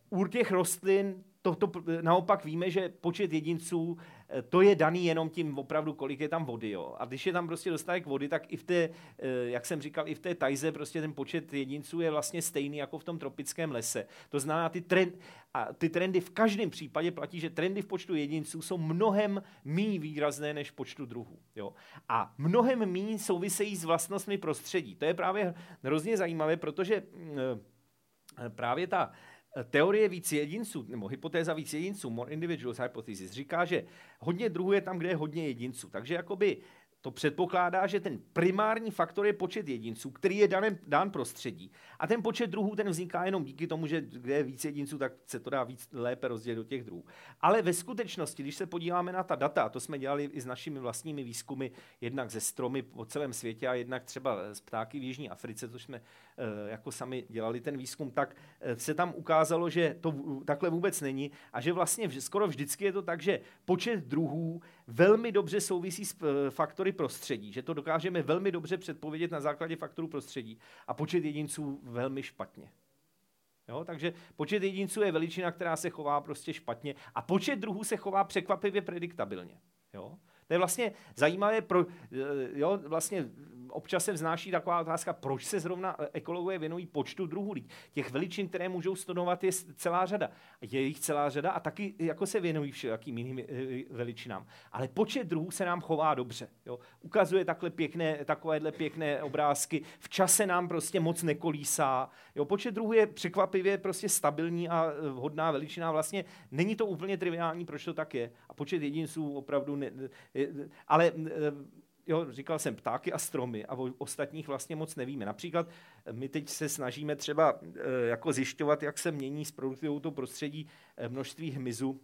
U těch rostlin to, to, naopak víme, že počet jedinců Eh, to je daný jenom tím opravdu, kolik je tam vody. Jo. A když je tam prostě dostatek vody, tak i v té, eh, jak jsem říkal, i v té tajze prostě ten počet jedinců je vlastně stejný jako v tom tropickém lese. To znamená, ty, trend, a ty trendy v každém případě platí, že trendy v počtu jedinců jsou mnohem méně výrazné než v počtu druhů. Jo. A mnohem méně souvisejí s vlastnostmi prostředí. To je právě hrozně zajímavé, protože mm, eh, právě ta Teorie víc jedinců, nebo hypotéza víc jedinců, more individuals hypothesis, říká, že hodně druhů je tam, kde je hodně jedinců. Takže jakoby to předpokládá, že ten primární faktor je počet jedinců, který je dán, dán prostředí. A ten počet druhů ten vzniká jenom díky tomu, že kde je víc jedinců, tak se to dá víc lépe rozdělit do těch druhů. Ale ve skutečnosti, když se podíváme na ta data, a to jsme dělali i s našimi vlastními výzkumy, jednak ze stromy po celém světě a jednak třeba z ptáky v Jižní Africe, což jsme jako sami dělali ten výzkum, tak e, se tam ukázalo, že to takhle vůbec není a že vlastně skoro vždycky je to tak, že počet druhů velmi dobře souvisí s e, faktory prostředí, že to dokážeme velmi dobře předpovědět na základě faktorů prostředí a počet jedinců velmi špatně. Jo, takže počet jedinců je veličina, která se chová prostě špatně a počet druhů se chová překvapivě prediktabilně. Jo? To je vlastně zajímavé, pro, eh, jo, vlastně občas se vznáší taková otázka, proč se zrovna ekologové věnují počtu druhů lidí. Těch veličin, které můžou studovat, je celá řada. Je jich celá řada a taky jako se věnují všelijakým jiným eh, veličinám. Ale počet druhů se nám chová dobře. Jo. Ukazuje takhle pěkné, takovéhle pěkné obrázky. V čase nám prostě moc nekolísá. Jo. Počet druhů je překvapivě prostě stabilní a eh, vhodná veličina. Vlastně není to úplně triviální, proč to tak je. A počet jedinců opravdu ne, ale jo, říkal jsem ptáky a stromy a o ostatních vlastně moc nevíme. Například eh, my teď se snažíme třeba eh, jako zjišťovat, jak se mění s produktivou to prostředí eh, množství hmyzu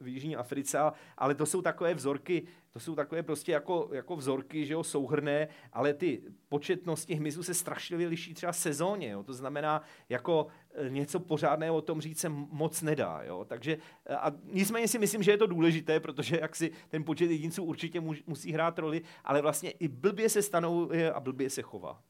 v Jižní Africe, ale to jsou takové vzorky, to jsou takové prostě jako, jako vzorky, že jo, souhrné, ale ty početnosti hmyzu se strašlivě liší třeba sezóně, jo. to znamená, jako něco pořádného o tom říct se moc nedá. Jo? Takže, a nicméně si myslím, že je to důležité, protože jak si ten počet jedinců určitě musí hrát roli, ale vlastně i blbě se stanovuje a blbě se chová.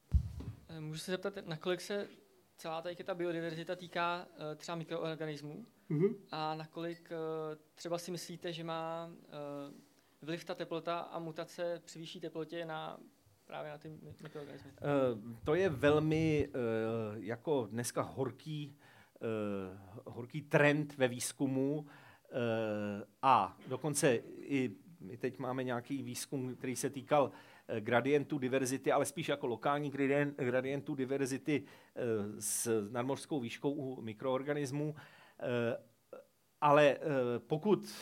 Eh, můžu se zeptat, nakolik se celá tady ta biodiverzita týká uh, třeba mikroorganismů mm-hmm. a nakolik uh, třeba si myslíte, že má uh, vliv ta teplota a mutace při vyšší teplotě na právě na ty mikroorganismy? Uh, to je velmi uh, jako dneska horký, uh, horký trend ve výzkumu uh, a dokonce i my teď máme nějaký výzkum, který se týkal gradientu diverzity, ale spíš jako lokální gradient, gradientu diverzity s nadmořskou výškou u mikroorganismů. Ale pokud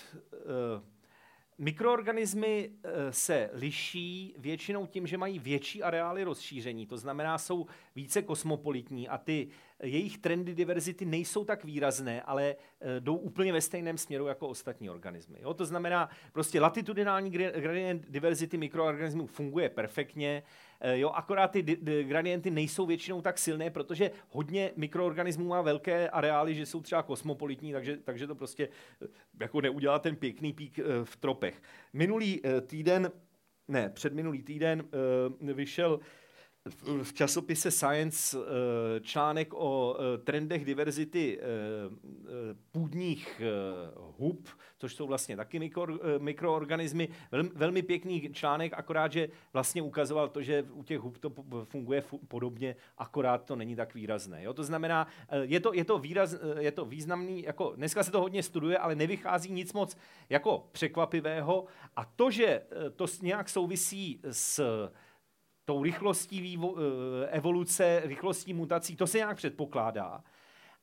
Mikroorganismy eh, se liší většinou tím, že mají větší areály rozšíření, to znamená, jsou více kosmopolitní a ty jejich trendy diverzity nejsou tak výrazné, ale eh, jdou úplně ve stejném směru jako ostatní organismy. Jo? To znamená, prostě latitudinální gradient diverzity mikroorganismů funguje perfektně, eh, jo? akorát ty gradienty nejsou většinou tak silné, protože hodně mikroorganismů má velké areály, že jsou třeba kosmopolitní, takže, takže to prostě eh, jako neudělá ten pěkný pík v tropech. Minulý týden, ne, předminulý týden vyšel v časopise Science eh, článek o eh, trendech diverzity eh, půdních hub, což jsou vlastně taky mikro, mikroorganismy. Velmi, velmi pěkný článek, akorát, že vlastně ukazoval to, že u těch hub to funguje podobně, akorát to není tak výrazné. Jo? To znamená, je to, je to, výraz, je to významný, jako dneska se to hodně studuje, ale nevychází nic moc jako překvapivého a to, že to nějak souvisí s tou rychlostí vývo- eh, evoluce, rychlostí mutací, to se nějak předpokládá.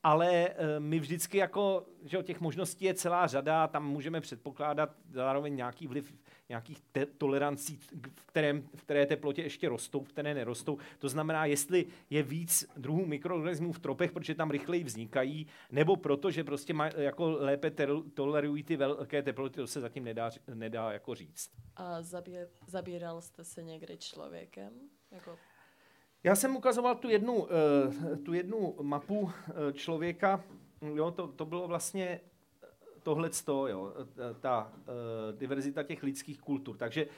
Ale eh, my vždycky jako, že těch možností je celá řada, tam můžeme předpokládat zároveň nějaký vliv nějakých te- tolerancí, v, kterém, v které teplotě ještě rostou, v které nerostou. To znamená, jestli je víc druhů mikroorganismů v tropech, protože tam rychleji vznikají, nebo proto, že prostě maj, jako lépe ter- tolerují ty velké teploty, to se zatím nedá, nedá jako říct. A zabír, zabíral jste se někdy člověkem? Jako já jsem ukazoval tu jednu, uh, tu jednu mapu uh, člověka, jo, to, to bylo vlastně tohle jo, ta uh, diverzita těch lidských kultur. Takže uh,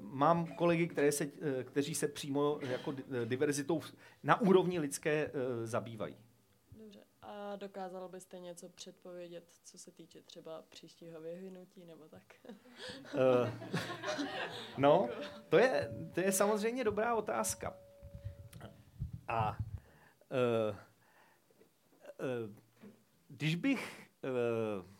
mám kolegy, které se, uh, kteří se přímo jako diverzitou na úrovni lidské uh, zabývají. Dobře. A dokázal byste něco předpovědět, co se týče třeba příštího vyhynutí nebo tak? uh, no, to je, to je samozřejmě dobrá otázka. A uh, uh, když bych uh,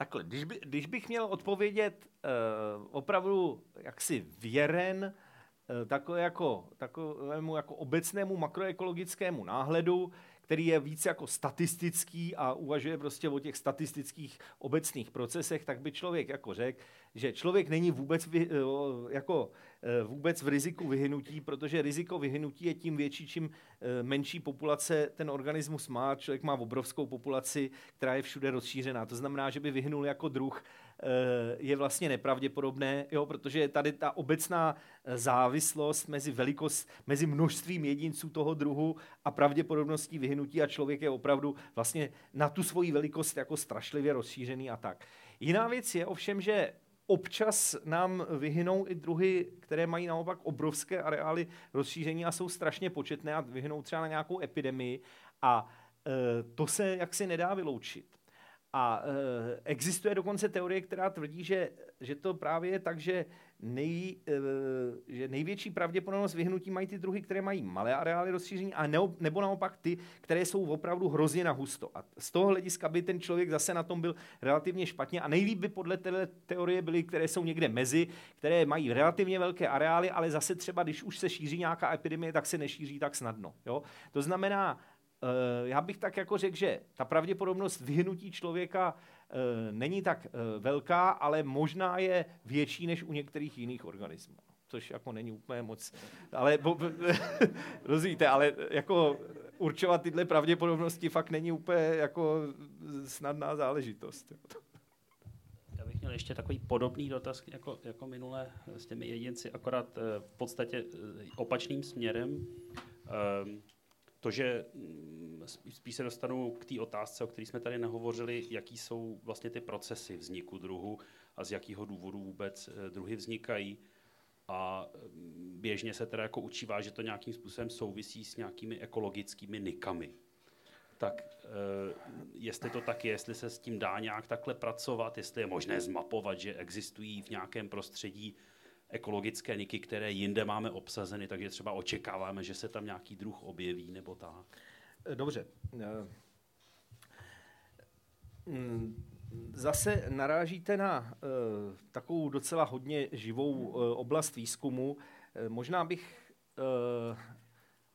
Takhle, když, by, když bych měl odpovědět uh, opravdu jaksi věren uh, takové jako, takovému jako obecnému makroekologickému náhledu, který je více jako statistický a uvažuje prostě o těch statistických obecných procesech, tak by člověk jako řekl, že člověk není vůbec, vy, eh, jako, vůbec v riziku vyhynutí, protože riziko vyhynutí je tím větší, čím eh, menší populace ten organismus má. Člověk má obrovskou populaci, která je všude rozšířená. To znamená, že by vyhnul jako druh je vlastně nepravděpodobné, jo, protože tady ta obecná závislost mezi velikost, mezi množstvím jedinců toho druhu a pravděpodobností vyhnutí a člověk je opravdu vlastně na tu svoji velikost jako strašlivě rozšířený a tak. Jiná věc je ovšem, že občas nám vyhynou i druhy, které mají naopak obrovské areály rozšíření a jsou strašně početné a vyhynou třeba na nějakou epidemii a e, to se jaksi nedá vyloučit. A e, existuje dokonce teorie, která tvrdí, že, že to právě je tak, že, nej, e, že největší pravděpodobnost vyhnutí mají ty druhy, které mají malé areály rozšíření, a nebo, nebo naopak ty, které jsou opravdu hrozně na husto. A z toho hlediska by ten člověk zase na tom byl relativně špatně. A nejlíp by podle té teorie byly, které jsou někde mezi, které mají relativně velké areály, ale zase třeba, když už se šíří nějaká epidemie, tak se nešíří tak snadno. Jo? To znamená, eh, já bych tak jako řekl, že ta pravděpodobnost vyhnutí člověka Eh, není tak eh, velká, ale možná je větší než u některých jiných organismů. Což jako není úplně moc, ale bo, rozumíte, ale jako určovat tyhle pravděpodobnosti fakt není úplně jako snadná záležitost. Já bych měl ještě takový podobný dotaz jako, jako minule s těmi jedinci, akorát eh, v podstatě opačným směrem. Um, to, že mm, spíš se dostanu k té otázce, o které jsme tady nehovořili, jaký jsou vlastně ty procesy vzniku druhu a z jakého důvodu vůbec eh, druhy vznikají. A mm, běžně se teda jako učívá, že to nějakým způsobem souvisí s nějakými ekologickými nikami. Tak eh, jestli to tak je, jestli se s tím dá nějak takhle pracovat, jestli je možné zmapovat, že existují v nějakém prostředí ekologické niky, které jinde máme obsazeny, takže třeba očekáváme, že se tam nějaký druh objeví nebo tak. Eh, dobře. Eh, mm, zase narážíte na uh, takovou docela hodně živou oblast výzkumu. Možná bych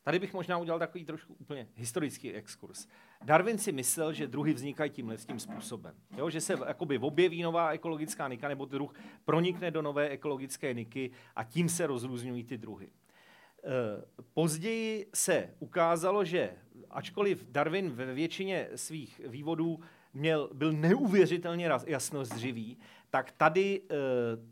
Tady bych možná udělal takový trošku úplně historický exkurs. Darwin si myslel, že druhy vznikají tímhle tím způsobem. Jo, že se jakoby objeví nová ekologická nika, nebo druh pronikne do nové ekologické niky a tím se rozrůzňují ty druhy. E, později se ukázalo, že ačkoliv Darwin ve většině svých vývodů měl, byl neuvěřitelně jasnozřivý, tak tady e,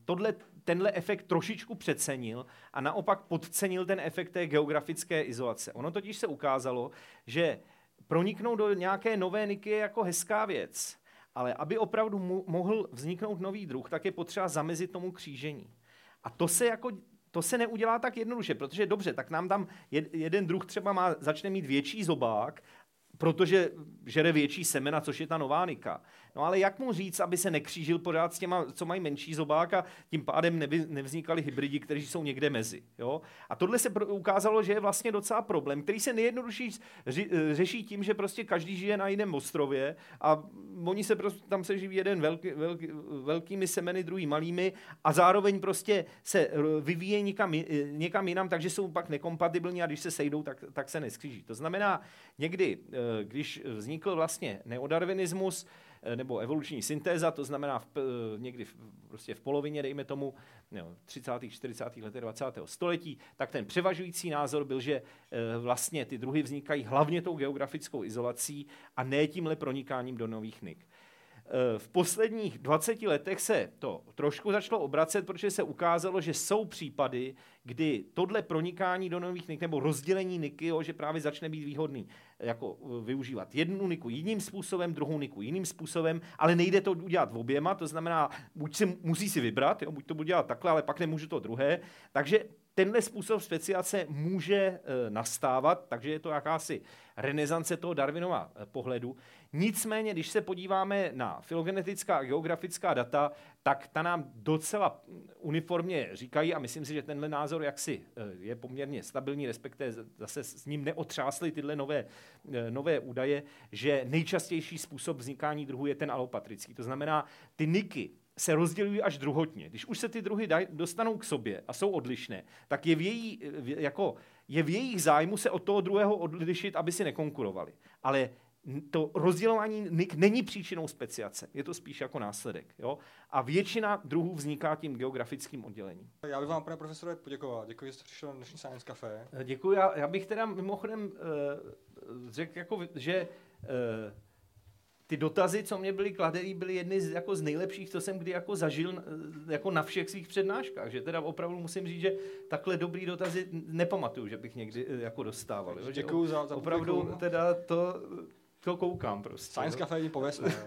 tohle tenhle efekt trošičku přecenil a naopak podcenil ten efekt té geografické izolace. Ono totiž se ukázalo, že proniknout do nějaké nové niky je jako hezká věc, ale aby opravdu mu, mohl vzniknout nový druh, tak je potřeba zamezit tomu křížení. A to se jako to se neudělá tak jednoduše, protože dobře, tak nám tam jeden druh třeba má, začne mít větší zobák protože žere větší semena, což je ta nová nika. No ale jak mu říct, aby se nekřížil pořád s těma, co mají menší zobák a tím pádem nevy, nevznikaly hybridi, kteří jsou někde mezi. Jo? A tohle se ukázalo, že je vlastně docela problém, který se nejjednodušší ři, řeší tím, že prostě každý žije na jiném ostrově a oni se prostě, tam se živí jeden velký, velký, velkými semeny, druhý malými a zároveň prostě se vyvíje někam, někam jinam, takže jsou pak nekompatibilní a když se sejdou, tak, tak se neskříží. To znamená, někdy, eh, když vznikl vlastně neodarwinismus, Eh, nebo evoluční syntéza, to znamená v, eh, někdy v, prostě v polovině, dejme tomu, no, 30. 40. letech 20. století, tak ten převažující názor byl, že eh, vlastně ty druhy vznikají hlavně tou geografickou izolací a ne tímhle pronikáním do nových nik. V posledních 20 letech se to trošku začalo obracet, protože se ukázalo, že jsou případy, kdy tohle pronikání do nových nik nebo rozdělení niky, jo, že právě začne být výhodný jako uh, využívat jednu niku jiným způsobem, druhou niku jiným způsobem, ale nejde to udělat v oběma, to znamená, buď si musí si vybrat, jo, buď to budu dělat takhle, ale pak nemůžu to druhé. Takže tenhle způsob speciace může e, nastávat, takže je to jakási renesance toho Darwinova e, pohledu. Nicméně, když se podíváme na filogenetická a geografická data, tak ta nám docela uniformně říkají, a myslím si, že tenhle názor jaksi eh, je poměrně stabilní, respektive zase s ním neotřásly tyhle nové, eh, nové údaje, že nejčastější způsob vznikání druhů je ten alopatrický. To znamená, ty niky se rozdělují až druhotně. Když už se ty druhy daj, dostanou k sobě a jsou odlišné, tak je v, její, jako, je v jejich zájmu se od toho druhého odlišit, aby si nekonkurovali. Ale to rozdělování NIK není příčinou speciace, je to spíš jako následek. Jo? A většina druhů vzniká tím geografickým oddělením. Já bych vám, pane profesore, poděkoval. Děkuji, že jste přišel na dnešní Science Café. Děkuji. Já, já bych teda mimochodem uh, řekl, jako, že uh, ty dotazy, co mě byly kladený, byly jedny z, jako z nejlepších, co jsem kdy jako zažil jako na všech svých přednáškách. Že teda opravdu musím říct, že takhle dobrý dotazy nepamatuju, že bych někdy jako dostával. Děkuji za, za Opravdu teda to to koukám prostě. Science Café je pověstné.